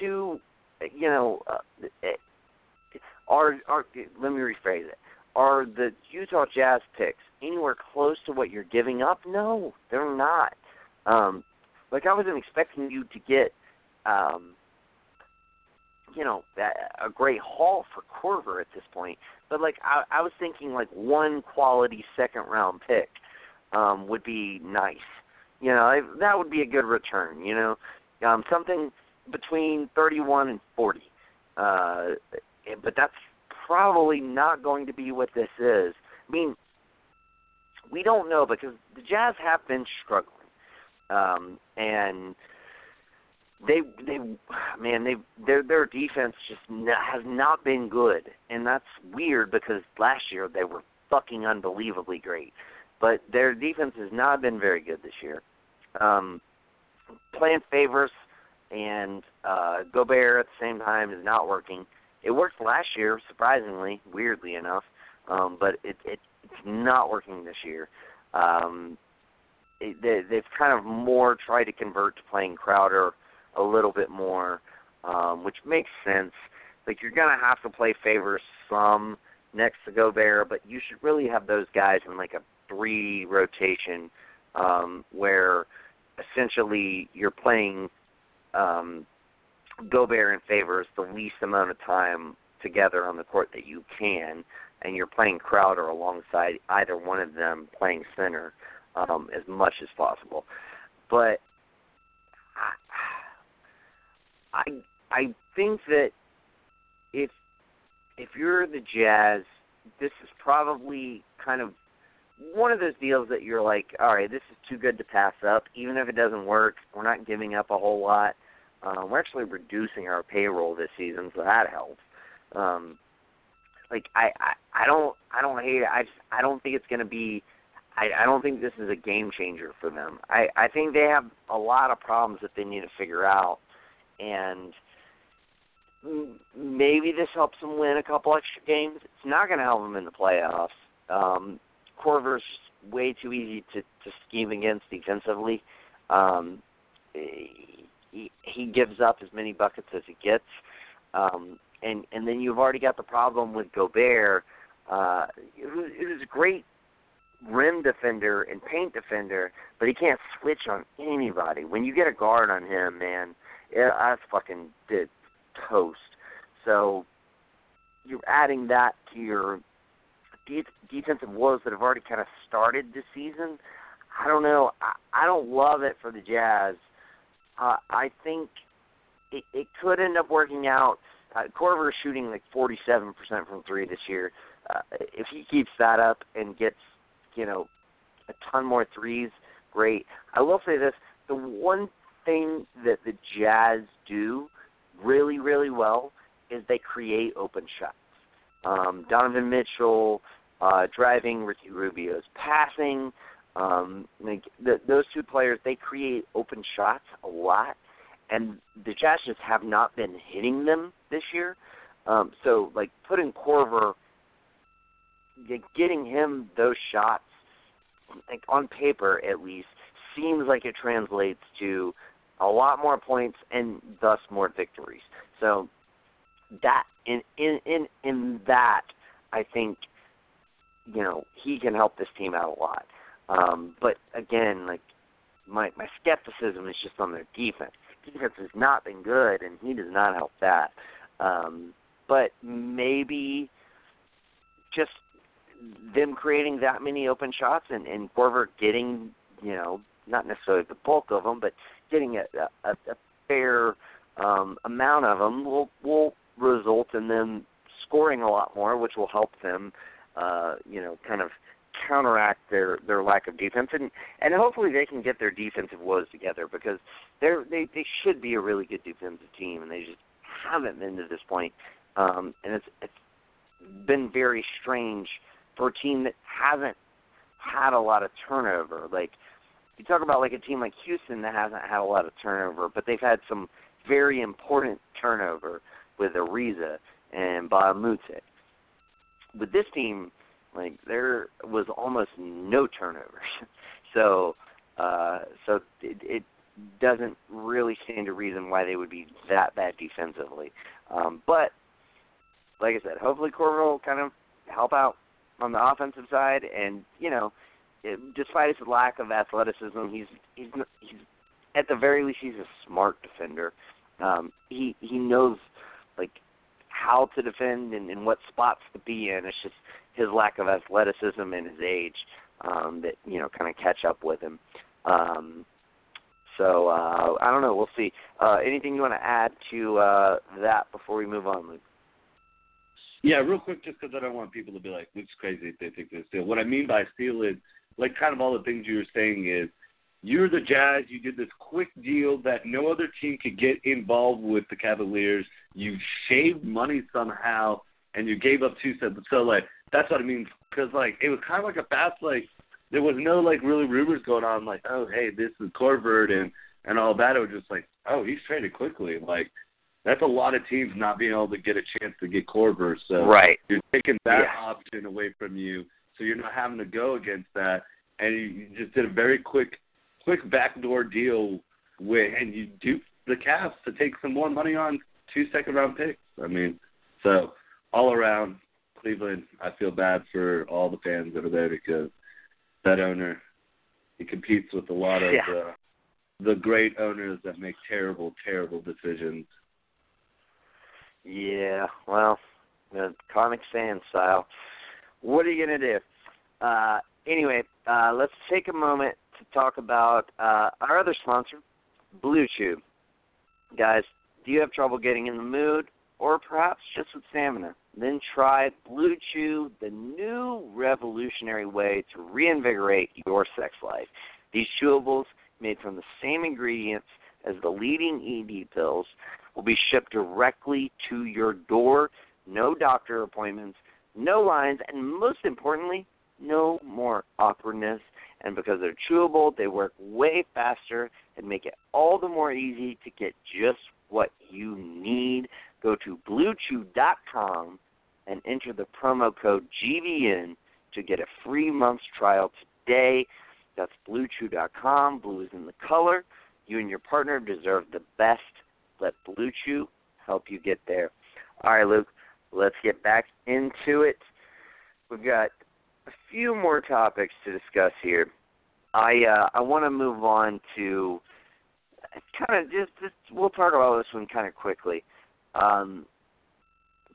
to, you know, uh, are are let me rephrase it. Are the Utah Jazz picks anywhere close to what you're giving up? No, they're not. Um, like I wasn't expecting you to get, um, you know, a great haul for Korver at this point. But like I, I was thinking, like one quality second round pick um, would be nice. You know, that would be a good return. You know, um, something between thirty-one and forty. Uh, but that's probably not going to be what this is. I mean, we don't know because the Jazz have been struggling, um, and they they man they their their defense just has not been good, and that's weird because last year they were fucking unbelievably great, but their defense has not been very good this year. Um, playing Favors and uh, Gobert at the same time is not working. it worked last year, surprisingly, weirdly enough, um, but it, it it's not working this year. Um, it, they, they've kind of more tried to convert to playing Crowder a little bit more, um, which makes sense. Like you're gonna have to play Favors some next to Gobert, but you should really have those guys in like a three rotation um, where essentially you're playing um, Gobert and Favors the least amount of time together on the court that you can, and you're playing Crowder alongside either one of them playing center um, as much as possible. But I, I think that if if you're the Jazz, this is probably kind of one of those deals that you're like, all right, this is too good to pass up. Even if it doesn't work, we're not giving up a whole lot. Um, we're actually reducing our payroll this season, so that helps. Um, like I, I, I don't, I don't hate it. I just, I don't think it's going to be. I, I don't think this is a game changer for them. I, I think they have a lot of problems that they need to figure out, and maybe this helps them win a couple extra games. It's not going to help them in the playoffs. Um, Korver's way too easy to, to scheme against defensively. Um, he, he gives up as many buckets as he gets, um, and and then you've already got the problem with Gobert. Uh, it, was, a great rim defender and paint defender, but he can't switch on anybody. When you get a guard on him, man, that's fucking did toast. So you're adding that to your de- defensive woes that have already kind of started this season. I don't know. I, I don't love it for the Jazz. Uh, I think it, it could end up working out. Uh, Korver is shooting like 47% from three this year. Uh, if he keeps that up and gets, you know, a ton more threes, great. I will say this: the one thing that the Jazz do really, really well is they create open shots. Um, Donovan Mitchell uh, driving, Ricky Rubio's passing. Um, like the, those two players, they create open shots a lot, and the Jazz just have not been hitting them this year. Um, so, like putting Korver, getting him those shots, like on paper at least, seems like it translates to a lot more points and thus more victories. So that in in in in that I think you know he can help this team out a lot. Um, but again, like my my skepticism is just on their defense. Defense has not been good, and he does not help that. Um, but maybe just them creating that many open shots and, and Korver getting, you know, not necessarily the bulk of them, but getting a, a, a fair um, amount of them will will result in them scoring a lot more, which will help them, uh, you know, kind of counteract their their lack of defense. And and hopefully they can get their defensive woes together because they're they they should be a really good defensive team and they just haven't been to this point. Um and it's it's been very strange for a team that hasn't had a lot of turnover. Like you talk about like a team like Houston that hasn't had a lot of turnover but they've had some very important turnover with Ariza and Mbah a Moute. With this team, like there was almost no turnovers, so uh, so it, it doesn't really stand a reason why they would be that bad defensively. Um, but like I said, hopefully Korver will kind of help out on the offensive side, and you know, despite his lack of athleticism, he's he's he's at the very least he's a smart defender. Um, he he knows like how to defend and, and what spots to be in. It's just his lack of athleticism and his age um, that you know kind of catch up with him. Um, so uh, I don't know. We'll see. Uh, anything you want to add to uh, that before we move on, Luke? Yeah, real quick, just because I don't want people to be like, "Luke's crazy if they think this steal." What I mean by steal is, like, kind of all the things you were saying is, you're the Jazz. You did this quick deal that no other team could get involved with the Cavaliers. You shaved money somehow, and you gave up two cents. So like that's what I mean. Because like it was kind of like a fast like there was no like really rumors going on like oh hey this is Korver and and all that. It was just like oh he's traded quickly like that's a lot of teams not being able to get a chance to get Korver. So right. you're taking that Yeah. option away from you, so you're not having to go against that, and you, just did a very quick, quick backdoor deal with, and you duped the Cavs to take some more money on two second round picks. I mean, so all around Cleveland, I feel bad for all the fans over there because that owner he competes with a lot of Yeah. uh, the great owners that make terrible, terrible decisions. Yeah, well, the comic sans style. What are you gonna do? Uh, anyway, uh, let's take a moment to talk about uh, our other sponsor, Blue Chew. Guys, do you have trouble getting in the mood, or perhaps just with stamina? Then try Blue Chew, the new revolutionary way to reinvigorate your sex life. These chewables, made from the same ingredients as the leading ED pills, will be shipped directly to your door. No doctor appointments, no lines, and most importantly, no more awkwardness. And because they're chewable, they work way faster and make it all the more easy to get just what you need. Go to bluechew.com and enter the promo code GVN to get a free month's trial today. That's bluechew.com. Blue is in the color. You and your partner deserve the best. Let Blue Chew help you get there. All right, Luke, let's get back into it. We've got a few more topics to discuss here. I uh, I want to move on to kind of just, just we'll talk about this one kind of quickly. Um,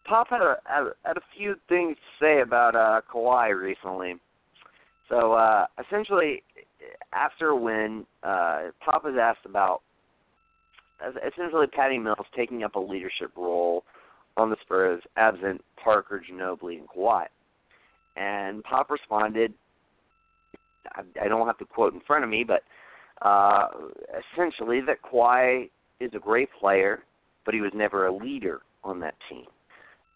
Pop had a had, a few things to say about uh, Kawhi recently. So uh, essentially, after a win, uh, Pop was asked about essentially Patty Mills taking up a leadership role on the Spurs, absent Parker, Ginobili, and Kawhi. And Pop responded, I, I don't have the quote in front of me, but uh, essentially that Kawhi is a great player, but he was never a leader on that team.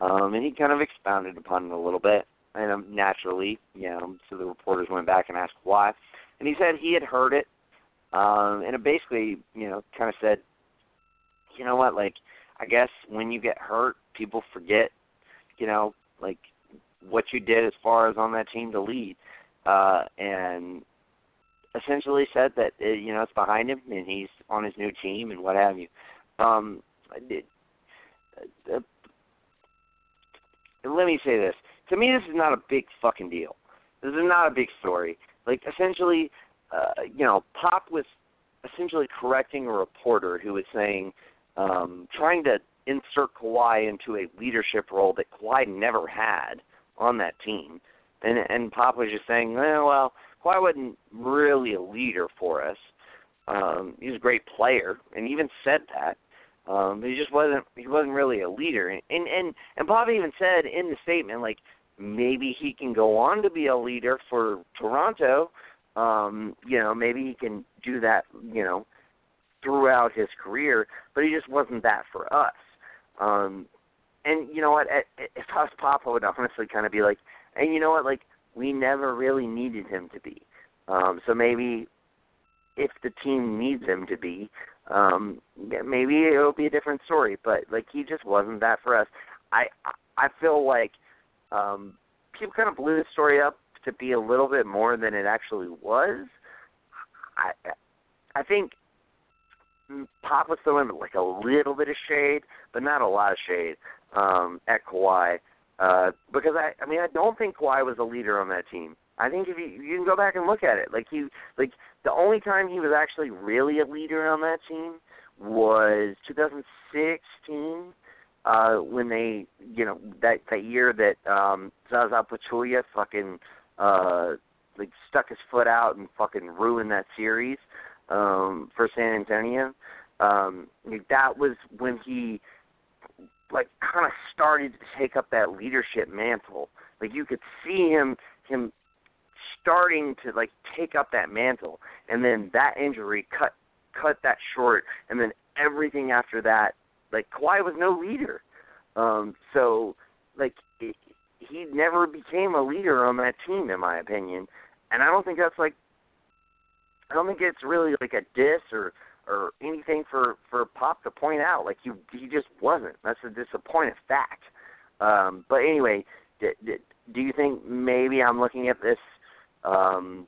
Um, and he kind of expounded upon it a little bit. And um, naturally, you know, so the reporters went back and asked why. And he said he had heard it. Um, and it basically, you know, kind of said, you know what, like, I guess when you get hurt, people forget, you know, like what you did as far as on that team to lead. Uh, and essentially said that uh, you know it's behind him and he's on his new team and what have you. Um, it, uh, let me say this: to me, this is not a big fucking deal. This is not a big story. Like essentially, uh, you know, Pop was essentially correcting a reporter who was saying, um, trying to insert Kawhi into a leadership role that Kawhi never had on that team. And and Pop was just saying, eh, well, Kawhi wasn't really a leader for us. Um, he was a great player, and even said that. Um, but he just wasn't. He wasn't really a leader. And and and, and Pop even said in the statement, like maybe he can go on to be a leader for Toronto. Um, you know, maybe he can do that. You know, throughout his career, but he just wasn't that for us. Um, and you know what? If I was Pop, I would honestly kind of be like, and you know what? Like we never really needed him to be. Um, so maybe if the team needs him to be, um, maybe it'll be a different story. But like he just wasn't that for us. I I feel like um, people kind of blew the story up to be a little bit more than it actually was. I I think Pop was throwing like a little bit of shade, but not a lot of shade um, at Kawhi. Uh, because I, I mean, I don't think Kawhi was a leader on that team. I think if you you can go back and look at it, like he, like the only time he was actually really a leader on that team was 2016 uh, when they, you know, that that year that um, Zaza Pachulia fucking uh, like stuck his foot out and fucking ruined that series um, for San Antonio. Um, that was when he like kind of started to take up that leadership mantle. Like you could see him him starting to like take up that mantle, and then that injury cut cut that short, and then everything after that, like Kawhi was no leader. Um, so like it, he never became a leader on that team, in my opinion, and I don't think that's like I don't think it's really like a diss or or anything for for Pop to point out. Like he he just wasn't. That's a disappointing fact. Um, but anyway, d- d- do you think maybe I'm looking at this um,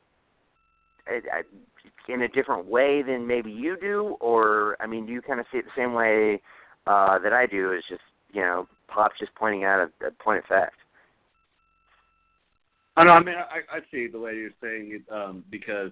in a different way than maybe you do, or I mean, do you kind of see it the same way uh, that I do? Is just you know, Pop's just pointing out a, a point of fact. I know. I mean, I, I see the way you're saying it um, because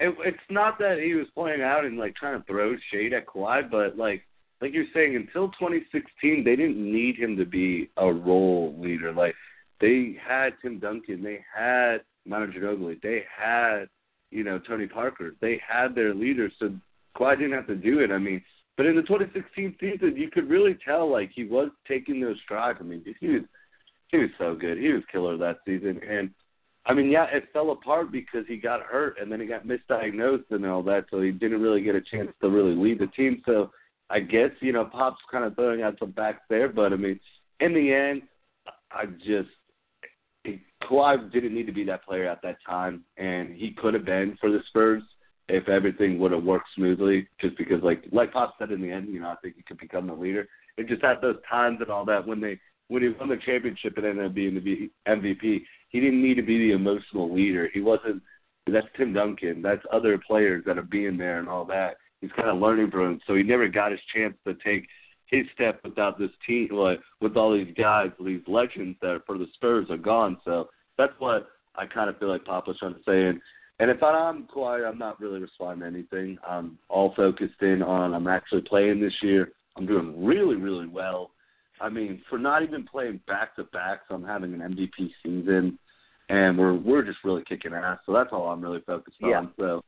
it, it's not that he was playing out and like trying to throw shade at Kawhi, but like like you're saying, until 2016, they didn't need him to be a role leader. Like they had Tim Duncan, they had Manu Ginobili, they had you know Tony Parker, they had their leaders, so Kawhi didn't have to do it. I mean, but in the 2016 season, you could really tell like he was taking those strides. I mean, he was he was so good. He was killer that season, and I mean, yeah, it fell apart because he got hurt and then he got misdiagnosed and all that, so he didn't really get a chance to really lead the team. So I guess you know Pop's kind of throwing out some backs there, but I mean, in the end, I just Kawhi didn't need to be that player at that time, and he could have been for the Spurs if everything would have worked smoothly. Just because, like like Pop said in the end, you know, I think he could become the leader. It just had those times and all that when they when he won the championship and ended up being the MVP. He didn't need to be the emotional leader. He wasn't. That's Tim Duncan. That's other players that are being there and all that. He's kind of learning from him, so he never got his chance to take his step without this team, like with all these guys, these legends that are for the Spurs are gone. So that's what I kind of feel like Pop was trying to say. And and if I'm quiet, I'm not really responding to anything. I'm all focused in on I'm actually playing this year. I'm doing really, really well. I mean, for not even playing back to back, so I'm having an MVP season, and we're we're just really kicking ass. So that's all I'm really focused yeah. on. So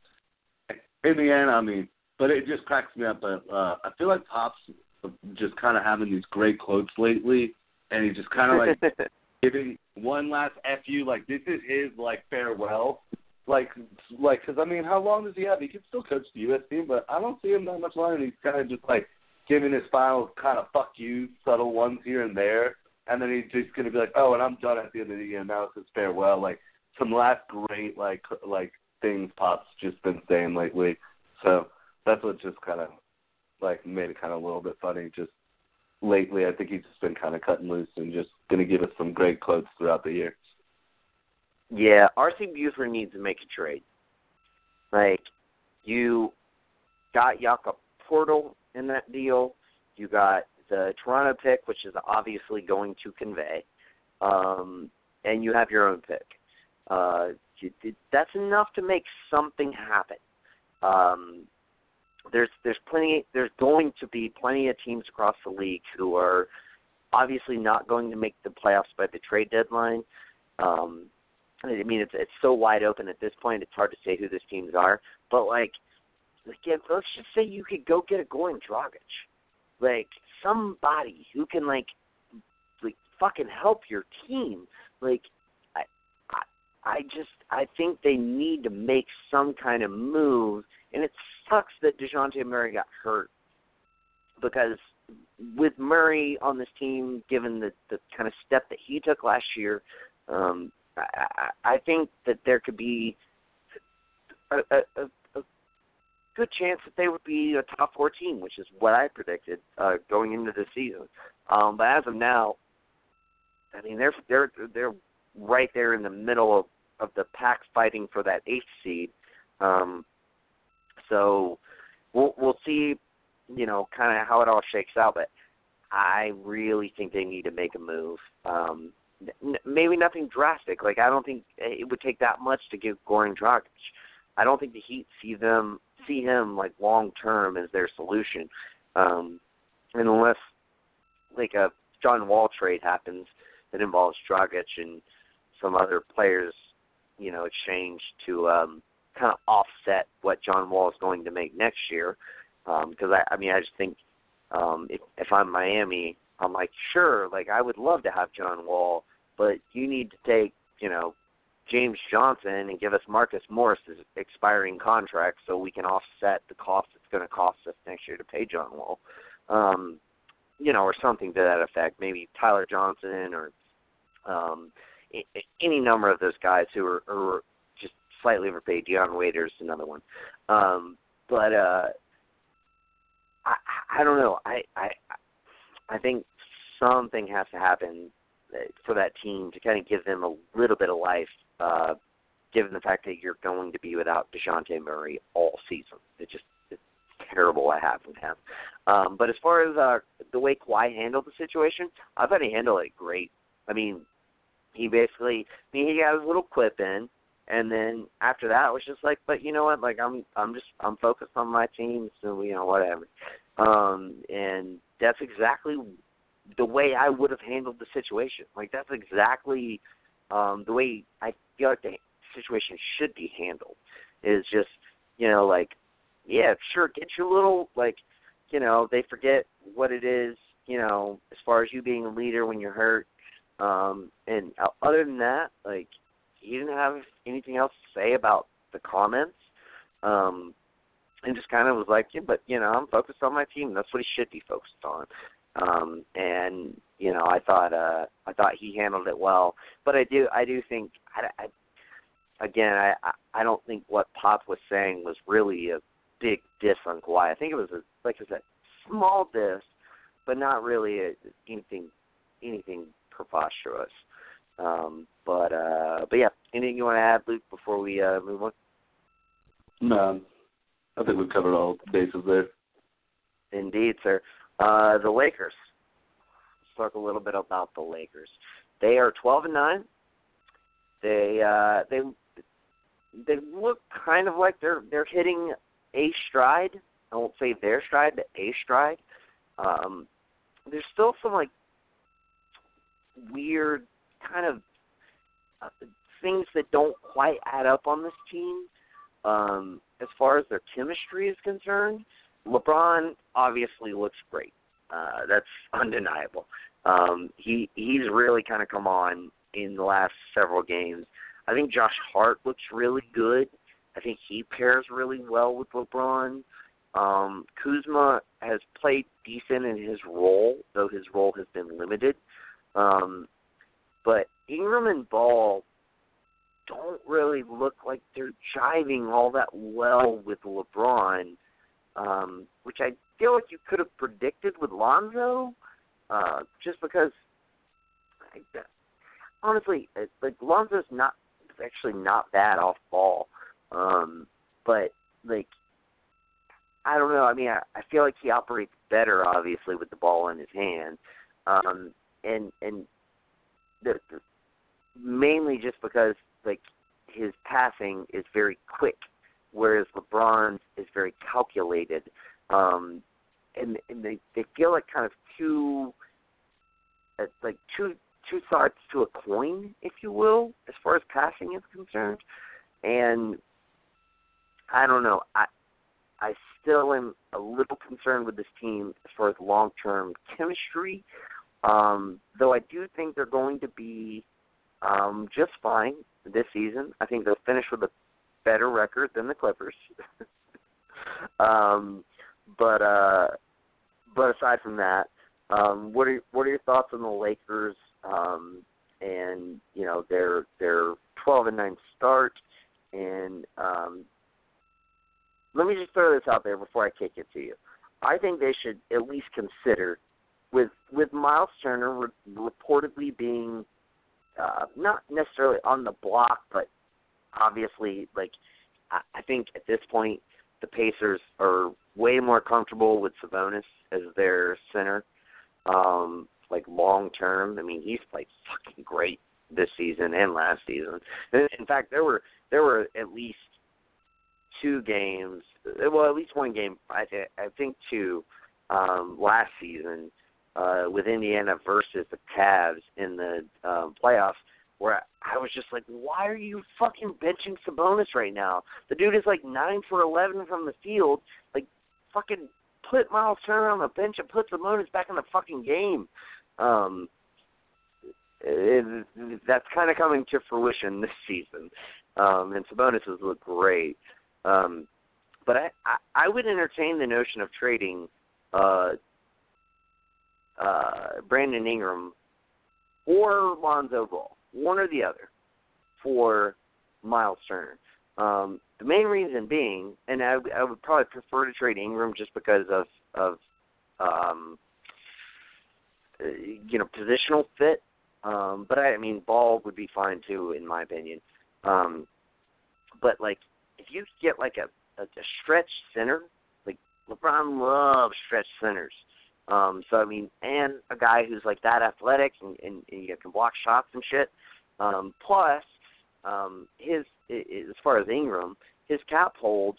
in the end, I mean, but it just cracks me up. But uh, I feel like Pop's just kind of having these great quotes lately, and he just kind of like giving one last fu. Like this is his like farewell. Like, like, because I mean, how long does he have? He can still coach the U.S. team, but I don't see him that much longer. He's kind of just like giving his final kind of fuck you, subtle ones here and there, and then he's just gonna be like, oh, and I'm done at the end of the year. Now it's his farewell. Like some last great like like things Pop's just been saying lately. So that's what just kind of like made it kind of a little bit funny. Just lately, I think he's just been kind of cutting loose and just gonna give us some great quotes throughout the year. Yeah, RC Buford needs to make a trade. Like you got Jakob Poeltl in that deal. You got the Toronto pick, which is obviously going to convey, um, and you have your own pick. Uh, that's enough to make something happen. Um, there's there's plenty there's going to be plenty of teams across the league who are obviously not going to make the playoffs by the trade deadline. Um, I mean, it's it's so wide open at this point; it's hard to say who these teams are. But like, again, let's just say you could go get a Goran Dragic, like somebody who can like, like fucking help your team. Like, I, I, I just I think they need to make some kind of move, and it sucks that Dejounte Murray got hurt because with Murray on this team, given the the kind of step that he took last year, um, I, I think that there could be a, a, a good chance that they would be a top four team, which is what I predicted uh, going into the season. Um, but as of now, I mean they're they're they're right there in the middle of, of the pack fighting for that eighth seed. Um, so we'll we'll see, you know, kind of how it all shakes out. But I really think they need to make a move. Um, maybe nothing drastic. Like I don't think it would take that much to give Goran Dragic. I don't think the Heat see them see him like long term as their solution, um, and unless like a John Wall trade happens that involves Dragic and some other players, you know, exchange to um, kind of offset what John Wall is going to make next year. Because um, I, I mean, I just think um, if if I'm Miami, I'm like, sure, like I would love to have John Wall but you need to take, you know, James Johnson and give us Marcus Morris's expiring contract so we can offset the cost it's going to cost us next year to pay John Wall. Um, you know, or something to that effect. Maybe Tyler Johnson or um, any number of those guys who are, are just slightly overpaid. Dion Waiters, another one. Um, but uh, I I don't know. I I I think something has to happen for that team to kind of give them a little bit of life, uh, given the fact that you're going to be without Dejounte Murray all season. It just it's terrible what happened to him. Um, but as far as uh, the way Kawhi handled the situation, I thought he handled it great. I mean, he basically, I mean, he got his little clip in, and then after that it was just like, but you know what? Like I'm, I'm just, I'm focused on my team, so you know whatever. Um, and that's exactly the way I would have handled the situation. Like that's exactly um, the way I feel like the situation should be handled. Is just you know like yeah sure get your little like you know they forget what it is you know as far as you being a leader when you're hurt. Um, and other than that, like he didn't have anything else to say about the comments. Um, and just kind of was like, yeah, but you know, I'm focused on my team. That's what he should be focused on. Um, and you know, I thought uh, I thought he handled it well. But I do I do think I, I again I I don't think what Pop was saying was really a big diss on Kawhi. I think it was a like I said small diss, but not really a, anything anything preposterous. Um, but uh, but yeah, anything you want to add, Luke, before we uh, move on? No, I think we've covered all bases there. Indeed, sir. Uh, the Lakers. Let's talk a little bit about the Lakers. They are 12 and 9. They uh, they they look kind of like they're they're hitting a stride. I won't say their stride, but a stride. Um, there's still some like weird kind of uh, things that don't quite add up on this team um, as far as their chemistry is concerned. LeBron obviously looks great. Uh, that's undeniable. Um, he he's really kind of come on in the last several games. I think Josh Hart looks really good. I think he pairs really well with LeBron. Um, Kuzma has played decent in his role, though his role has been limited. Um, but Ingram and Ball don't really look like they're jiving all that well with LeBron um, which I feel like you could have predicted with Lonzo, uh, just because. I, honestly, like Lonzo's not actually not bad off ball, um, but like I don't know. I mean, I, I feel like he operates better, obviously, with the ball in his hand, um, and and the, the, mainly just because like his passing is very quick whereas LeBron is very calculated. Um, and and they they feel like kind of two uh, like two two sides to a coin, if you will, as far as passing is concerned. And I don't know. I I still am a little concerned with this team as far as long term chemistry. Um, though I do think they're going to be um, just fine this season. I think they'll finish with a better record than the Clippers. um, but uh, but aside from that, um, what are what are your thoughts on the Lakers um, and you know their their twelve and nine start and um, let me just throw this out there before I kick it to you. I think they should at least consider with with Miles Turner re- reportedly being uh, not necessarily on the block, but obviously, like I, I think at this point the Pacers are way more comfortable with Sabonis as their center. Um, like long term, I mean, he's played fucking great this season and last season. In fact, there were there were at least two games, well, at least one game. I th- I think two um, last season uh, with Indiana versus the Cavs in the um, playoffs where I was just like, why are you fucking benching Sabonis right now? The dude is like nine for eleven from the field. Like, fucking put Miles Turner on the bench and put Sabonis back in the fucking game. Um, it, that's kind of coming to fruition this season, um, and Sabonis has looked great. Um, but I, I I would entertain the notion of trading uh, uh, Brandon Ingram or Lonzo Ball one or the other for Miles Turner. Um, the main reason being, and I, I would probably prefer to trade Ingram just because of of um, uh, you know positional fit. Um, but I, I mean, Ball would be fine too, in my opinion. Um, but like, if you get like a a, a stretch center, like LeBron loves stretch centers. Um, so I mean, and a guy who's like that athletic and, and, and you can block shots and shit. Um, plus, um, his as far as Ingram, his cap hold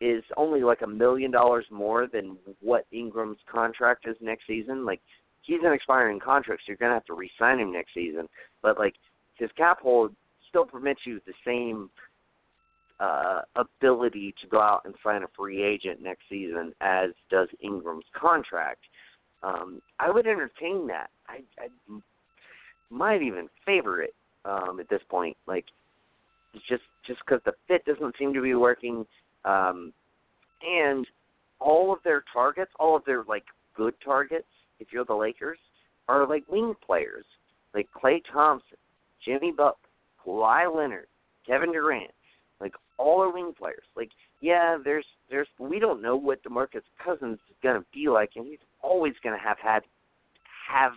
is only like a million dollars more than what Ingram's contract is next season. Like he's an expiring contract, so you're gonna have to re-sign him next season. But like his cap hold still permits you the same uh, ability to go out and sign a free agent next season as does Ingram's contract. Um, I would entertain that. I, I might even favor it um, at this point. Like just just because the fit doesn't seem to be working, um, and all of their targets, all of their like good targets, if you're the Lakers, are like wing players, like Klay Thompson, Jimmy Butler, Kawhi Leonard, Kevin Durant, like all are wing players. Like yeah, there's there's we don't know what DeMarcus Cousins is gonna be like, and he's always gonna have had have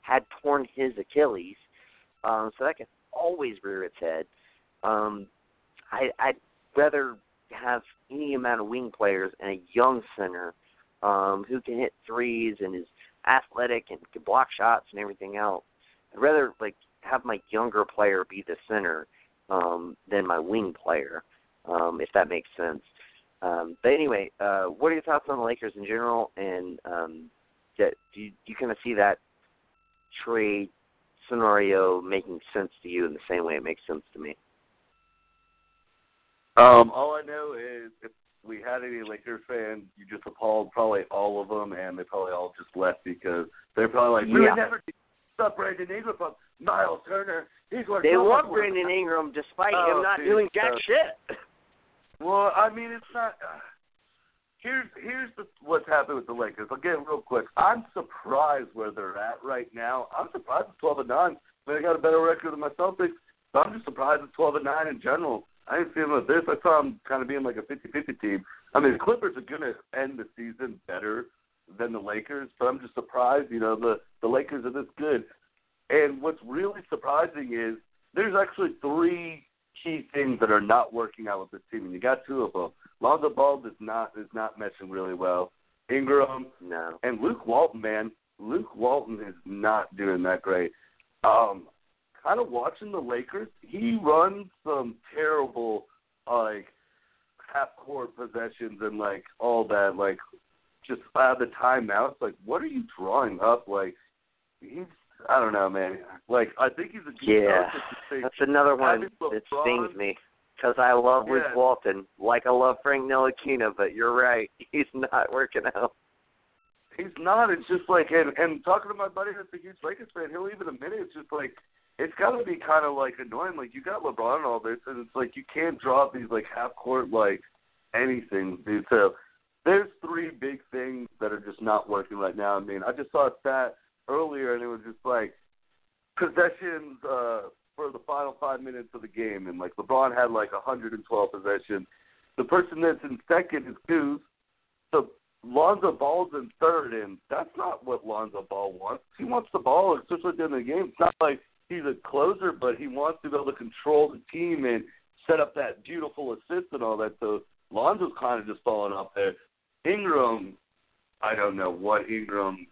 had torn his Achilles, um, so that can always rear its head. Um, I, I'd rather have any amount of wing players and a young center um, who can hit threes and is athletic and can block shots and everything else. I'd rather like have my younger player be the center um, than my wing player, um, if that makes sense. Um, but anyway, uh, what are your thoughts on the Lakers in general? And um, do you, you kind of see that trade scenario making sense to you in the same way it makes sense to me? Um, all I know is if we had any Lakers fans, you just appalled probably all of them, and they probably all just left because they're probably like, we yeah. would never Brandon Ingram from Miles Turner. He's worth They love much work." Brandon Ingram despite Oh, him not dude, doing jack so- shit. Well, I mean, it's not. Uh, here's here's the, what's happened with the Lakers. I'll get it real quick. I'm surprised where they're at right now. I'm surprised at 12 and nine. I mean, they got a better record than my Celtics, but I'm just surprised at 12 and nine in general. I didn't see them with this. I saw them kind of being like a 50-50 team. I mean, the Clippers are going to end the season better than the Lakers, but I'm just surprised. You know, the the Lakers are this good. And what's really surprising is there's actually three key things that are not working out with this team, and you got two of them. Lonzo Ball is not is not meshing really well. Ingram No. and Luke Walton, man, Luke Walton is not doing that great. Um, kind of watching the Lakers, he runs some terrible like half court possessions and like all that, like just out of the timeouts. Like, what are you drawing up? Like, he's I don't know, man. Like, I think he's a good Yeah, coach at the same That's another one that stings me because I love Luke Walton, like I love Frank Ntilikina, but you're right, he's not working out. He's not. It's just like, and and talking to my buddy that's a huge Lakers fan, he'll even admit it. It's just like, it's got to be kind of like annoying. Like you got LeBron and all this, and it's like you can't drop these like half court like anything, dude. So there's three big things that are just not working right now. I mean, I just saw a stat earlier, and it was just like possessions uh, for the final five minutes of the game, and like LeBron had like 112 possessions. The person that's in second is Goose. So Lonzo Ball's in third, and that's not what Lonzo Ball wants. He wants the ball, especially during the game. It's not like he's a closer, but he wants to be able to control the team and set up that beautiful assist and all that. So Lonzo's kind of just falling off there. Ingram, I don't know what Ingram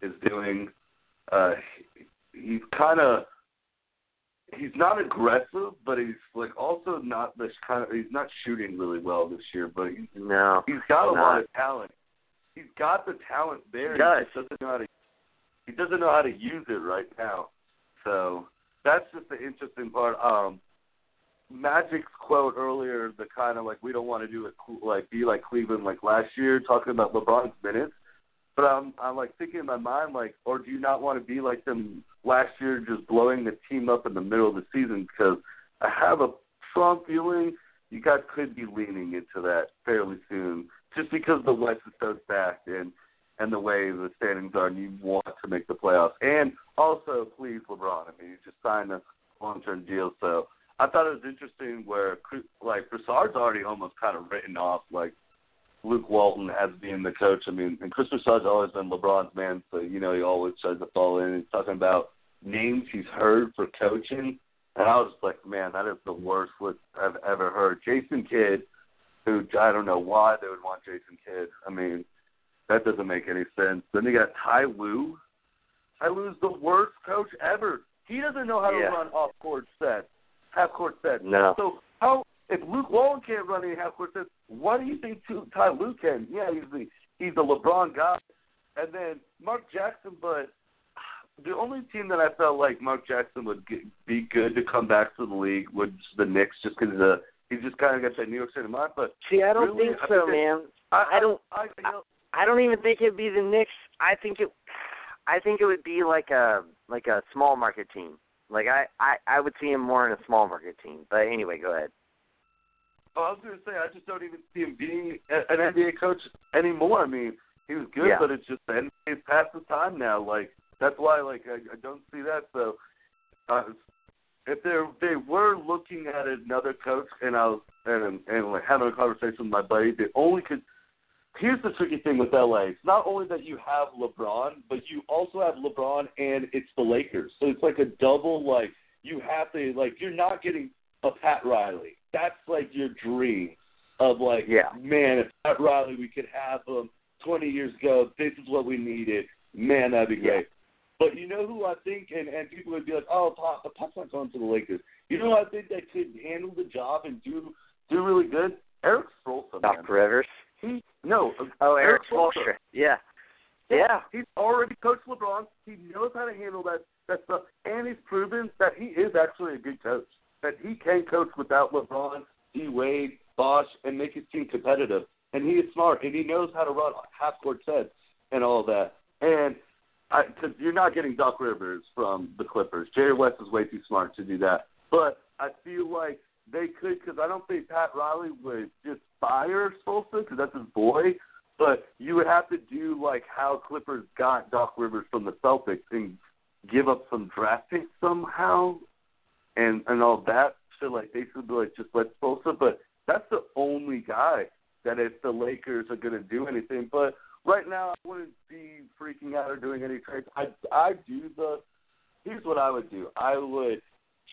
is doing. Uh, he's kind of he's not aggressive, but he's like also not this kind of he's not shooting really well this year, but he's No, He's got a Not. lot of talent. He's got the talent there. He does. just doesn't know how to. He doesn't know how to use it right now. So that's just the interesting part. Um, Magic's quote earlier, the kind of like we don't want to do it like be like Cleveland like last year, talking about LeBron's minutes. But I'm I'm like thinking in my mind like, or do you not want to be like them last year, just blowing the team up in the middle of the season? Because I have a strong feeling you guys could be leaning into that fairly soon, just because the West is so stacked and and the way the standings are, and you want to make the playoffs. And also, please, LeBron. I mean, you just signed a long-term deal, so I thought it was interesting where like Broussard's already almost kind of written off like Luke Walton as being the coach. I mean, and Chris Broussard's always been LeBron's man, so you know he always tries to fall in. He's talking about names he's heard for coaching, and I was like, man, that is the worst look I've ever heard. Jason Kidd, who I don't know why they would want Jason Kidd. I mean, that doesn't make any sense. Then they got Ty Lue. Ty Lue's the worst coach ever. He doesn't know how yeah. to run off court sets, half court sets. No. So if Luke Walton can't run any half court sets, what do you think Ty Lue can? Yeah, he's the he's the LeBron guy. And then Mark Jackson, but the only team that I felt like Mark Jackson would get, be good to come back to the league was the Knicks, just because uh, he's just kind of got that New York City mind. But see, I don't really, think so, I man. I, I don't. I, I, you know, I don't even think it'd be the Knicks. I think it. I think it would be like a like a small market team. Like I I I would see him more in a small market team. But anyway, go ahead. Oh, I was going to say I just don't even see him being an NBA coach anymore. I mean, he was good, Yeah. but it's just the NBA's past his time now. Like that's why, like I, I don't see that. So, uh, if they they were looking at another coach, and I was and and like having a conversation with my buddy, they only could. Here's the tricky thing with LA. It's not only that you have LeBron, but you also have LeBron, and it's the Lakers. So it's like a double. Like you have to like you're not getting a Pat Riley. That's like your dream of like, Yeah. man, if Pat Riley, we could have him 20 years ago. This is what we needed. Man, that'd be great. But you know who I think, and and people would be like, oh, Pop, Pop's not going to the Lakers. You know who I think that could handle the job and do do really good? Erik Spoelstra. man. Doc Rivers. He no. Uh, oh, Erik Spoelstra. Spoelstra. Yeah. Yeah. He's already coached LeBron. He knows how to handle that that stuff, and he's proven that he is actually a good coach. That he can coach without LeBron, D Wade, Bosh, and make his team competitive. And he is smart, and he knows how to run half court sets and all that. And because you're not getting Doc Rivers from the Clippers, Jerry West is way too smart to do that. But I feel like they could, because I don't think Pat Riley would just fire Spoelstra because that's his boy. But you would have to do like how Clippers got Doc Rivers from the Celtics and give up some draft picks somehow, and and all that. So like they should be like just let Spoelstra. But that's the only guy that if the Lakers are to do anything. But right now, I wouldn't be freaking out or doing any trades. I I do the. Here's what I would do. I would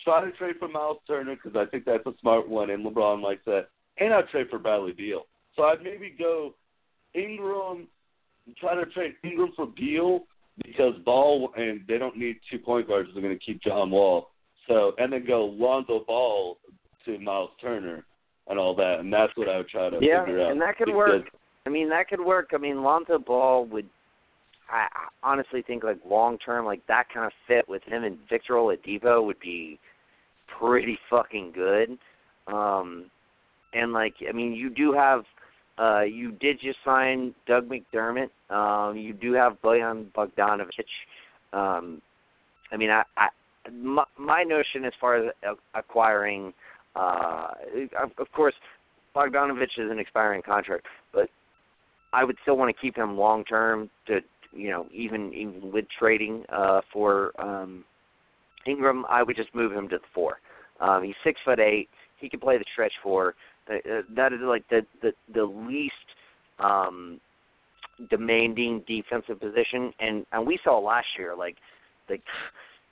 try to trade for Miles Turner because I think that's a smart one, and LeBron likes that. And I'd trade for Bradley Beal. So I'd maybe go Ingram, try to trade Ingram for Beal because Ball and they don't need two point guards. They're going to keep John Wall. So and then go Lonzo Ball to Miles Turner and all that, and that's what I would try to Yeah, figure out. Yeah, and that could work. I mean, that could work. I mean, Lonzo Ball would. I I honestly think like long term, like that kind of fit with him and Victor Oladipo would be pretty fucking good. Um, and like, I mean, you do have. Uh, you did just sign Doug McDermott. Um, you do have Bojan Bogdanovic. Um, I mean, I, I my, my notion as far as acquiring, uh, of, course, Bogdanovic is an expiring contract, but I would still want to keep him long term to you know even even with trading uh, for um, Ingram, I would just move him to the four. Um, he's six foot eight. He can play the stretch four. Uh, uh, that is like the the the least um, demanding defensive position, and and we saw last year like like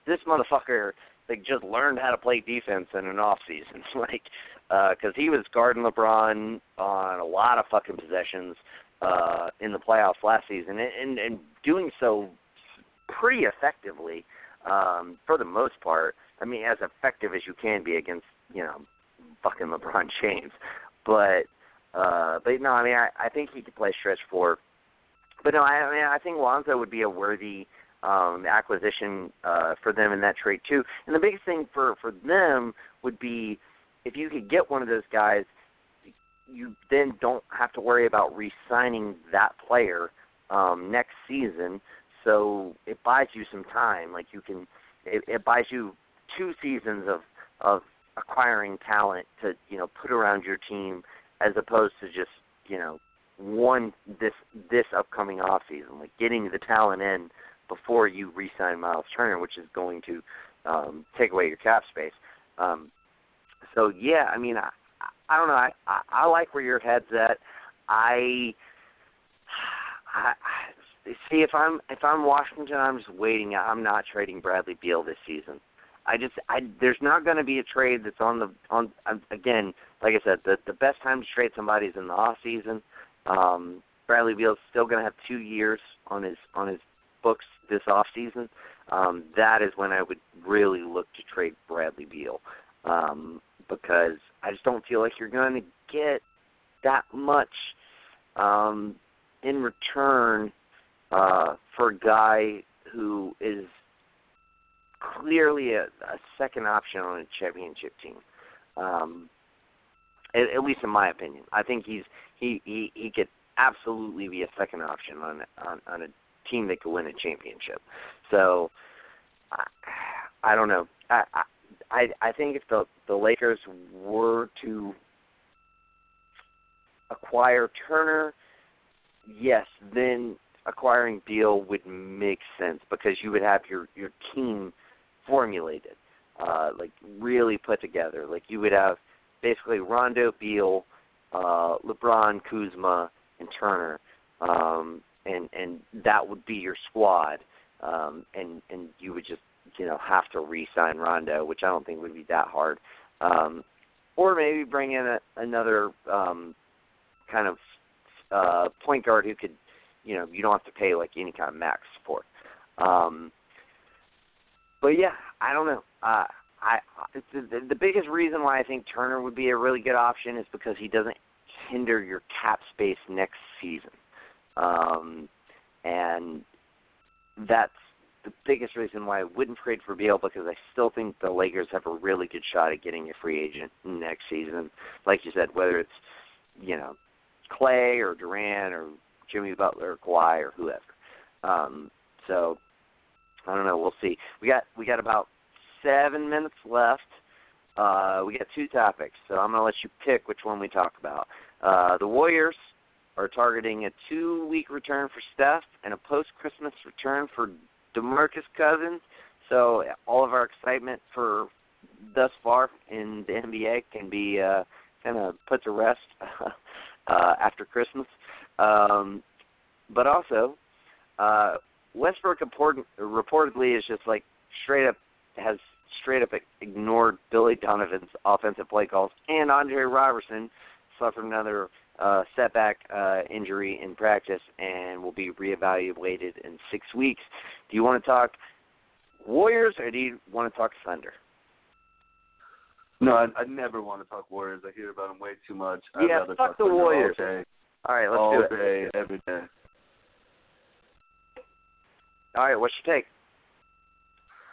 this motherfucker like just learned how to play defense in an off season, like because he was guarding LeBron on a lot of fucking possessions uh, in the playoffs last season, and, and and doing so pretty effectively um, for the most part. I mean, as effective as you can be against you know fucking LeBron James, but uh, but no, I mean, I, I think he could play stretch four. But no, I, I mean, I think Lonzo would be a worthy um, acquisition uh, for them in that trade too. And the biggest thing for for them would be if you could get one of those guys, you then don't have to worry about re-signing that player um, next season. So it buys you some time. Like you can, it, it buys you two seasons of of acquiring talent to you know put around your team, as opposed to just you know one this this upcoming off season, like getting the talent in before you re-sign Miles Turner, which is going to um, take away your cap space. Um, so yeah, I mean, I I don't know. I I, I like where your head's at. I, I see if I'm if I'm Washington, I'm just waiting. I'm not trading Bradley Beal this season. I just I there's not going to be a trade that's on the on again. Like I said, the the best time to trade somebody is in the off season. Um, Bradley Beal's still going to have two years on his on his books this off season. Um, that is when I would really look to trade Bradley Beal um, because I just don't feel like you're going to get that much um, in return uh, for a guy who is clearly a, a second option on a championship team. Um, at, at least in my opinion, I think he's he he he could absolutely be a second option on on, on a team that could win a championship. So I, I don't know. I, I I think if the the Lakers were to acquire Turner, yes, then acquiring Beal would make sense because you would have your your team formulated, uh, like really put together. Like you would have basically Rondo, Beal, uh, LeBron, Kuzma, and Turner, um, and and that would be your squad. Um, and and you would just you know have to re-sign Rondo, which I don't think would be that hard. Um, or maybe bring in a, another um, kind of uh, point guard who could, you know, you don't have to pay like any kind of max for. Um, but yeah, I don't know. Uh, I the, the biggest reason why I think Turner would be a really good option is because he doesn't hinder your cap space next season, um, and that's the biggest reason why I wouldn't trade for Beal because I still think the Lakers have a really good shot at getting a free agent next season. Like you said, whether it's you know Klay or Durant or Jimmy Butler or Kawhi or whoever. Um, so I don't know. We'll see. We got we got about seven minutes left. Uh, we got two topics, so I'm going to let you pick which one we talk about. Uh, the Warriors are targeting a two-week return for Steph and a post-Christmas return for DeMarcus Cousins. So all of our excitement for thus far in the NBA can be uh, kind of put to rest uh, after Christmas. Um, but also, uh, Westbrook important, reportedly is just like straight up has straight up ignored Billy Donovan's offensive play calls, and Andre Robertson suffered another uh, setback uh, injury in practice and will be reevaluated in six weeks. Do you want to talk Warriors or do you want to talk Thunder? No, I, I never want to talk Warriors. I hear about them way too much. I'd yeah, fuck the Warriors. All, day, all right, let's all do it. All day, every day. All right, what's your take?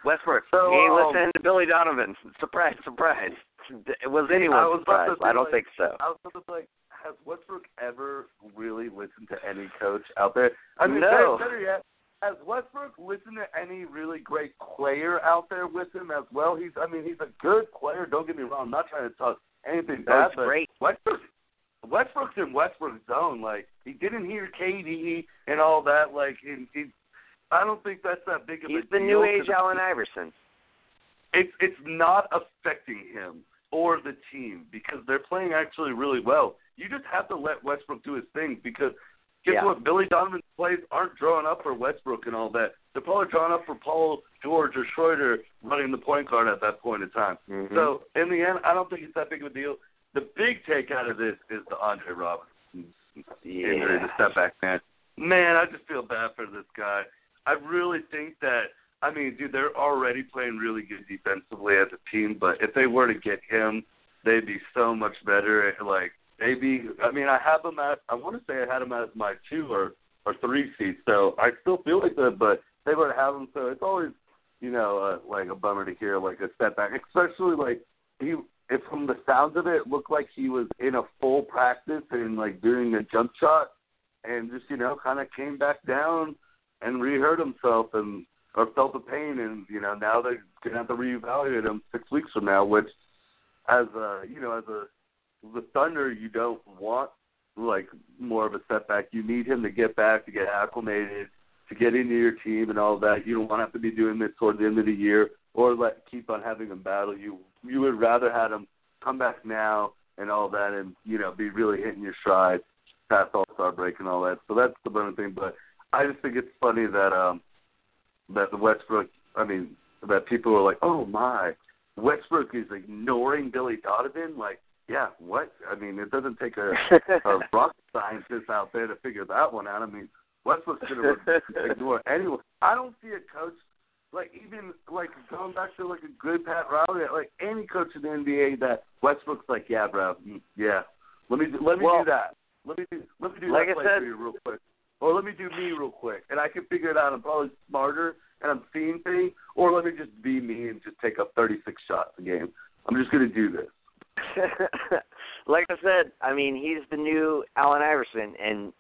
Westbrook. So, he ain't um, listening to Billy Donovan. Surprise, surprise. Was anyone I was surprised? I don't like, think so. I was about to like, has Westbrook ever really listened to any coach out there? I mean, No. better, yet, has Westbrook listened to any really great player out there with him as well? He's, I mean, he's a good player. Don't get me wrong. I'm not trying to talk anything bad, That's but great. Westbrook, Westbrook's in Westbrook's zone. Like he didn't hear KD and all that. Like he, he I don't think that's that big of He's a He's the new age Allen Iverson. it's it's not affecting him or the team because they're playing actually really well. You just have to let Westbrook do his thing because guess Yeah. what? Billy Donovan's plays aren't drawn up for Westbrook and all that. They're probably drawn up for Paul George or Schroeder running the point guard at that point in time. Mhm. So in the end, I don't think it's that big of a deal. The big take out of this is the Andre Robertson injury, the yeah. step back man. Man, I just feel bad for this guy. I really think that I mean, dude, they're already playing really good defensively as a team, but if they were to get him, they'd be so much better. Like maybe I mean I have him at I want to say I had him as my two or or three seed, so I still feel like that, but they to have him so it's always you know, uh, like a bummer to hear like a step back, especially like he if from the sounds of it, it looked like he was in a full practice and like doing a jump shot and just, you know, kind of came back down and rehurt himself and or felt the pain and, you know, now they're gonna have to reevaluate him six weeks from now, which as a you know, as a the Thunder you don't want like more of a setback. You need him to get back, to get acclimated, to get into your team and all that. You don't want to have to be doing this towards the end of the year or let keep on having him battle. You you would rather have him come back now and all that, and you know, be really hitting your stride past All Star break and all that. So that's the one thing. But I just think it's funny that um that the Westbrook. I mean, that people are like, oh my, Westbrook is ignoring Billy Donovan. Like, yeah, what? I mean, it doesn't take a, a rocket scientist out there to figure that one out. I mean, Westbrook's going to ignore anyone. I don't see a coach like even like going back to like a good Pat Riley, like any coach in the NBA that Westbrook's like, yeah, bro, mm, yeah, let me let me well, do that. Let me do let me do like that I play said, for you real quick, or let me do me real quick, and I can figure it out. I'm probably smarter and I'm seeing things, or let me just be me and just take up 36 shots a game. I'm just gonna do this. like I said, I mean he's the new Allen Iverson, and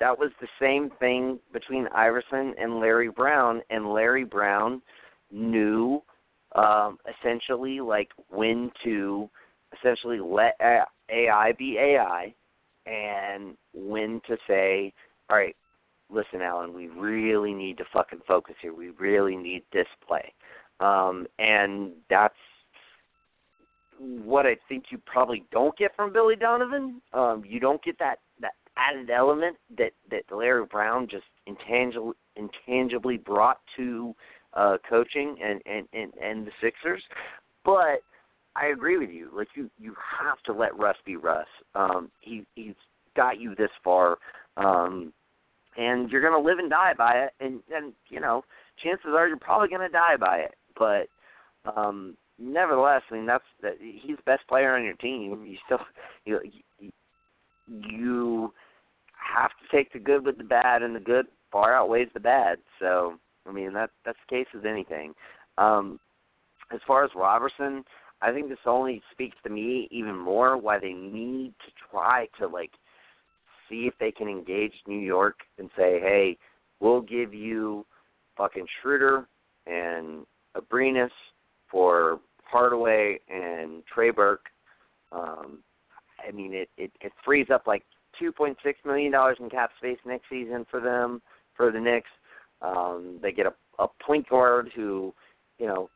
that was the same thing between Iverson and Larry Brown, and Larry Brown knew um, essentially like when to essentially let AI be AI, and when to say, all right, listen, Allen, we really need to fucking focus here. We really need this play, um, and that's what I think you probably don't get from Billy Donovan. Um, you don't get that that added element that that Larry Brown just intangibly intangibly brought to uh, coaching and, and and and the Sixers. But I agree with you. Like you you have to let Russ be Russ. Um, he he's got you this far, um, and you're gonna live and die by it. And and you know chances are you're probably gonna die by it. But um, nevertheless, I mean that's that he's the best player on your team. You still you you, have to take the good with the bad, and the good far outweighs the bad. So I mean that that's the case with anything. Um, as far as Roberson, I think this only speaks to me even more why they need to try to like see if they can engage New York and say, hey, we'll give you fucking Schroeder and Abrines for Hardaway and Trey Burke. Um, I mean, it, it it frees up like two point six million dollars in cap space next season for them for the Knicks. Um, they get a, a point guard who, you know,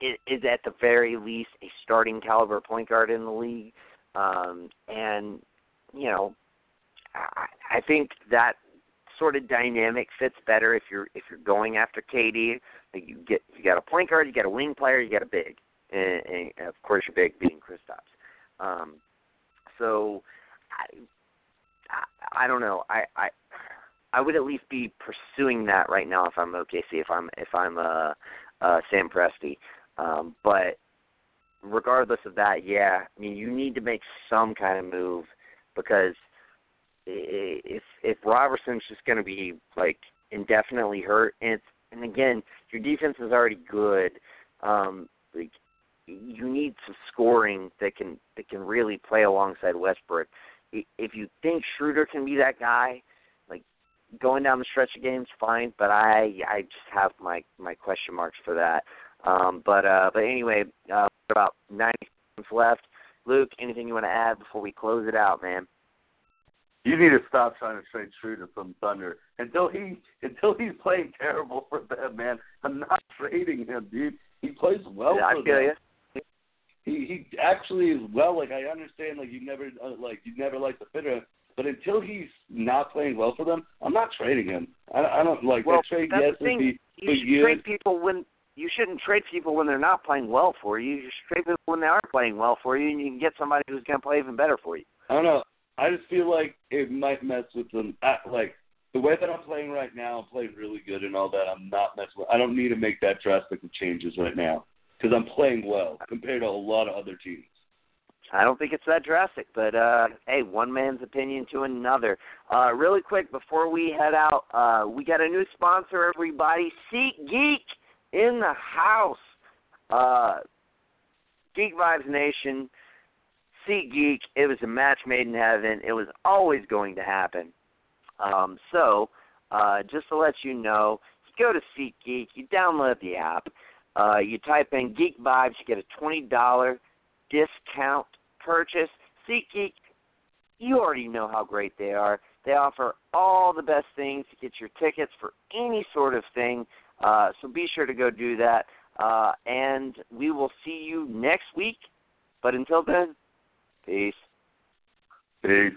is, is at the very least a starting caliber point guard in the league, um, and you know, I, I think that sort of dynamic fits better if you're if you're going after KD. You get you got a point guard, you got a wing player, you got a big, and, and of course your big being Kristaps. Um, so I, I I don't know. I I I would at least be pursuing that right now if I'm OKC, if I'm if I'm uh, uh, Sam Presti. Um, but regardless of that, yeah, I mean you need to make some kind of move because if if Robertson's just going to be like indefinitely hurt, and it's, and again your defense is already good, um, like you need some scoring that can that can really play alongside Westbrook. If you think Schroeder can be that guy, like going down the stretch of games, fine, but I I just have my my question marks for that. Um, but uh, but anyway, uh, about 90 seconds left. Luke, anything you want to add before we close it out, man? You need to stop trying to trade Schroeder from Thunder until he until he's playing terrible for them, man. I'm not trading him, dude. He plays well yeah, for I feel them. You. He he actually is well. Like I understand, like you never uh, like you never like the fit him, but until he's not playing well for them, I'm not trading him. I, I don't like well, that trade. That's yes, the thing. Be, you should trade people when you shouldn't trade people when they're not playing well for you. You should trade people when they are playing well for you, and you can get somebody who's going to play even better for you. I don't know. I just feel like it might mess with them. I, like the way that I'm playing right now, I'm playing really good and all that. I'm not messing with. I don't need to make that drastic of changes right now because I'm playing well compared to a lot of other teams. I don't think it's that drastic, but uh hey, one man's opinion to another. Uh really quick before we head out, uh we got a new sponsor everybody, Seat Geek in the house. Uh Geek Vibes Nation, SeatGeek, it was a match made in heaven. It was always going to happen. Um so, uh just to let you know, you go to Seat Geek, you download the app, uh you type in Geek Vibes, you get a twenty dollar discount purchase. SeatGeek, you already know how great they are. They offer all the best things to get your tickets for any sort of thing. Uh, so be sure to go do that. Uh, and we will see you next week But until then, peace. Peace.